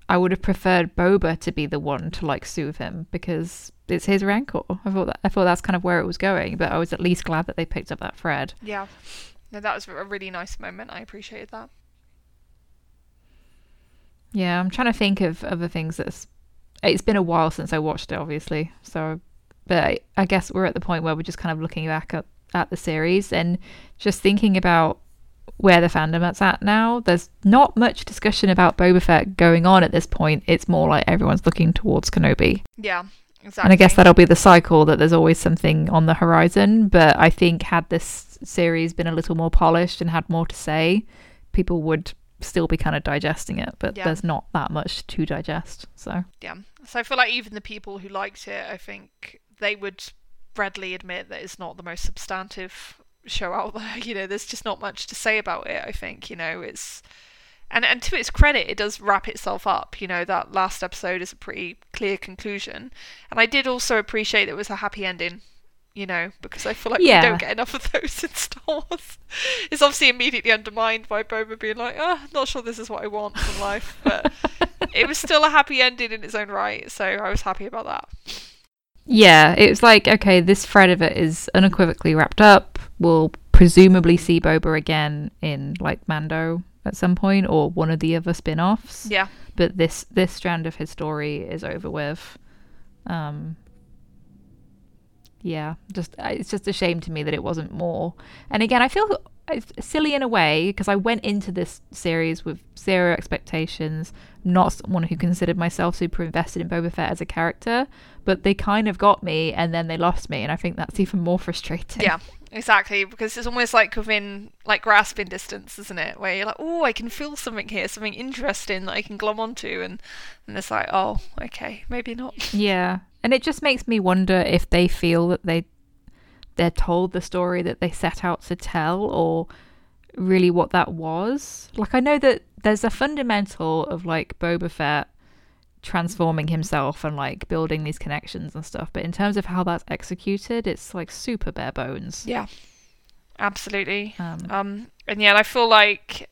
Speaker 2: I would have preferred Boba to be the one to like soothe him because it's his Rancor. I thought that I thought that's kind of where it was going, but I was at least glad that they picked up that thread.
Speaker 1: Yeah. No, that was a really nice moment. I appreciated that.
Speaker 2: Yeah, I'm trying to think of other things that's. It's been a while since I watched it, obviously. So, but I, I guess we're at the point where we're just kind of looking back at, at the series and just thinking about where the fandom fandom's at now. There's not much discussion about Boba Fett going on at this point. It's more like everyone's looking towards Kenobi.
Speaker 1: Yeah, exactly.
Speaker 2: And I guess that'll be the cycle that there's always something on the horizon. But I think had this series been a little more polished and had more to say, people would still be kind of digesting it. But
Speaker 1: Yeah.
Speaker 2: there's not that much to digest. So
Speaker 1: yeah. So I feel like even the people who liked it, I think they would readily admit that it's not the most substantive show out there. You know, there's just not much to say about it. I think you know it's. And, and to its credit, it does wrap itself up. You know, that last episode is a pretty clear conclusion. And I did also appreciate that it was a happy ending, you know, because I feel like
Speaker 2: Yeah.
Speaker 1: we don't get enough of those in Star Wars. It's obviously immediately undermined by Boba being like, oh, not sure this is what I want from life. But it was still a happy ending in its own right. So I was happy about that.
Speaker 2: yeah, it was like okay, this thread of it is unequivocally wrapped up. We'll presumably see Boba again in like Mando at some point or one of the other spin-offs.
Speaker 1: Yeah.
Speaker 2: But this this strand of his story is over with. Um, yeah, just uh, it's just a shame to me that it wasn't more. And again, I feel it's silly in a way because I went into this series with zero expectations, not someone who considered myself super invested in Boba Fett as a character, but they kind of got me and then they lost me, and I think that's even more frustrating.
Speaker 1: Yeah, exactly, because it's almost like within like grasping distance, isn't it? Where you're like, oh, I can feel something here, something interesting that I can glom onto, and and it's like, oh, okay, maybe not.
Speaker 2: Yeah, and it just makes me wonder if they feel that they they're told the story that they set out to tell or really what that was. Like I know that there's a fundamental of like Boba Fett transforming himself and like building these connections and stuff, but in terms of how that's executed, it's like super bare bones.
Speaker 1: Yeah. Absolutely.
Speaker 2: Um,
Speaker 1: Um, and yeah, and I feel like,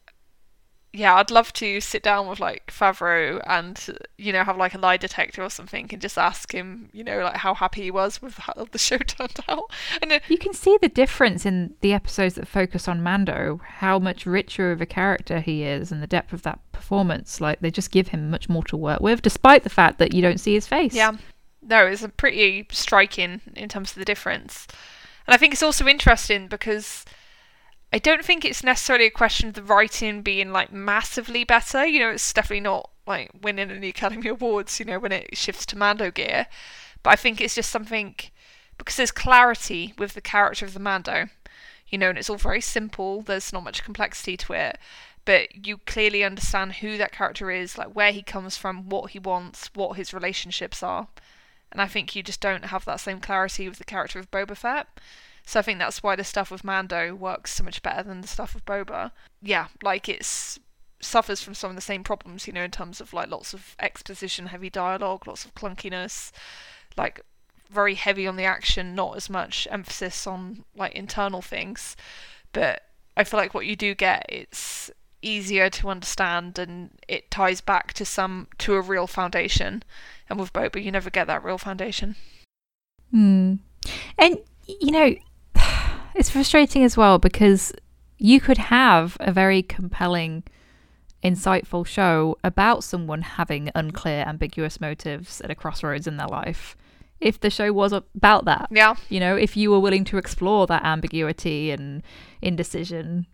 Speaker 1: yeah, I'd love to sit down with like Favreau and you know have like a lie detector or something and just ask him, you know, like how happy he was with how the show turned out. And uh,
Speaker 2: you can see the difference in the episodes that focus on Mando, how much richer of a character he is and the depth of that performance. Like they just give him much more to work with, despite the fact that you don't see his face.
Speaker 1: yeah, no, it's a pretty striking in terms of the difference. And I think it's also interesting because I don't think it's necessarily a question of the writing being like massively better. You know, it's definitely not like winning any Academy Awards, you know, when it shifts to Mando gear. But I think it's just something because there's clarity with the character of the Mando, you know, and it's all very simple. There's not much complexity to it. But you clearly understand who that character is, like where he comes from, what he wants, what his relationships are. And I think you just don't have that same clarity with the character of Boba Fett. So I think that's why the stuff with Mando works so much better than the stuff with Boba. Yeah, like it's suffers from some of the same problems, you know, in terms of like lots of exposition, heavy dialogue, lots of clunkiness, like very heavy on the action, not as much emphasis on like internal things. But I feel like what you do get, it's easier to understand and it ties back to some to a real foundation. And with Boba, you never get that real foundation.
Speaker 2: Hmm. And you know, it's frustrating as well because you could have a very compelling, insightful show about someone having unclear, ambiguous motives at a crossroads in their life. If the show was about that,
Speaker 1: Yeah,
Speaker 2: you know, if you were willing to explore that ambiguity and indecision,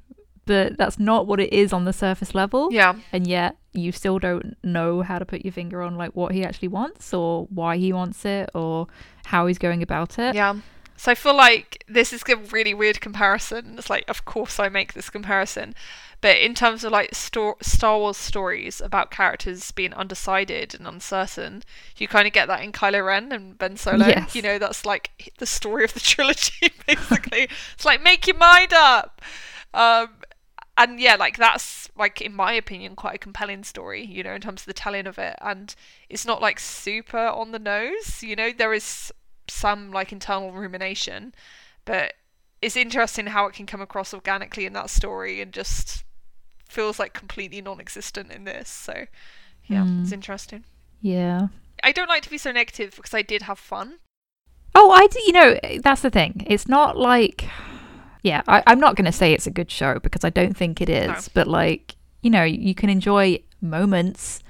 Speaker 2: but that's not what it is on the surface level.
Speaker 1: yeah,
Speaker 2: And yet you still don't know how to put your finger on like what he actually wants or why he wants it or how he's going about it.
Speaker 1: yeah. So I feel like this is a really weird comparison. It's like, of course, I make this comparison, but in terms of like Star Wars stories about characters being undecided and uncertain, you kind of get that in Kylo Ren and Ben Solo.
Speaker 2: Yes.
Speaker 1: You know, that's like the story of the trilogy, basically. it's like make your mind up. Um, and yeah, like that's like in my opinion quite a compelling story, you know, in terms of the telling of it, and it's not like super on the nose, you know. There is some like internal rumination, but it's interesting how it can come across organically in that story and just feels like completely non-existent in this. So yeah,
Speaker 2: Hmm.
Speaker 1: it's interesting.
Speaker 2: Yeah.
Speaker 1: I don't like to be so negative because I did have fun.
Speaker 2: Oh, I do. You know, that's the thing. It's not like, yeah, I, I'm not going to say it's a good show because I don't think it is.
Speaker 1: No.
Speaker 2: But like, you know, you can enjoy moments.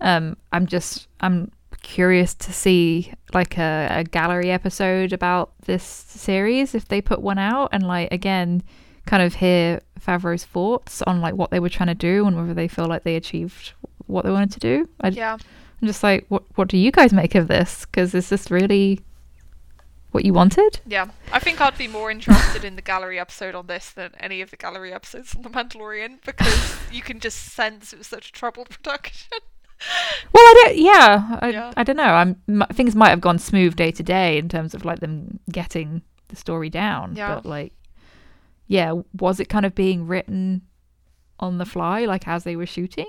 Speaker 2: Um, I'm just, I'm curious to see like a, a gallery episode about this series if they put one out, and like again, kind of hear Favreau's thoughts on like what they were trying to do and whether they feel like they achieved what they wanted to do. I,
Speaker 1: Yeah.
Speaker 2: I'm just like, what what do you guys make of this? Because is this really what you wanted?
Speaker 1: Yeah, I think I'd be more interested in the gallery episode on this than any of the gallery episodes on The Mandalorian because you can just sense it was such a troubled production.
Speaker 2: Well, I don't. Yeah, I,
Speaker 1: Yeah.
Speaker 2: I don't know. I'm m- things might have gone smooth day to day in terms of like them getting the story down.
Speaker 1: Yeah.
Speaker 2: But like, yeah, was it kind of being written on the fly, like as they were shooting?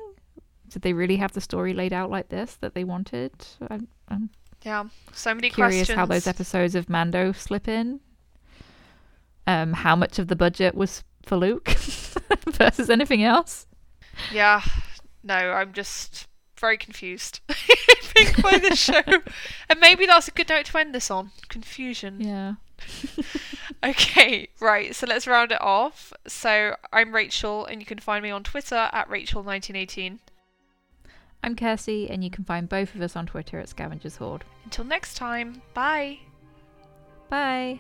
Speaker 2: Did they really have the story laid out like this that they wanted? I'm, I'm
Speaker 1: yeah, so many
Speaker 2: curious
Speaker 1: questions.
Speaker 2: how those episodes of Mando slip in. Um, how much of the budget was for Luke versus anything else?
Speaker 1: Yeah, no, I'm just very confused. By the show, and maybe that's a good note to end this on. Confusion.
Speaker 2: Yeah.
Speaker 1: Okay, right. So let's round it off. So I'm Rachel, and you can find me on Twitter at Rachel1918.
Speaker 2: I'm Kirsty, and you can find both of us on Twitter at Scavengers Hoard.
Speaker 1: Until next time, bye.
Speaker 2: Bye.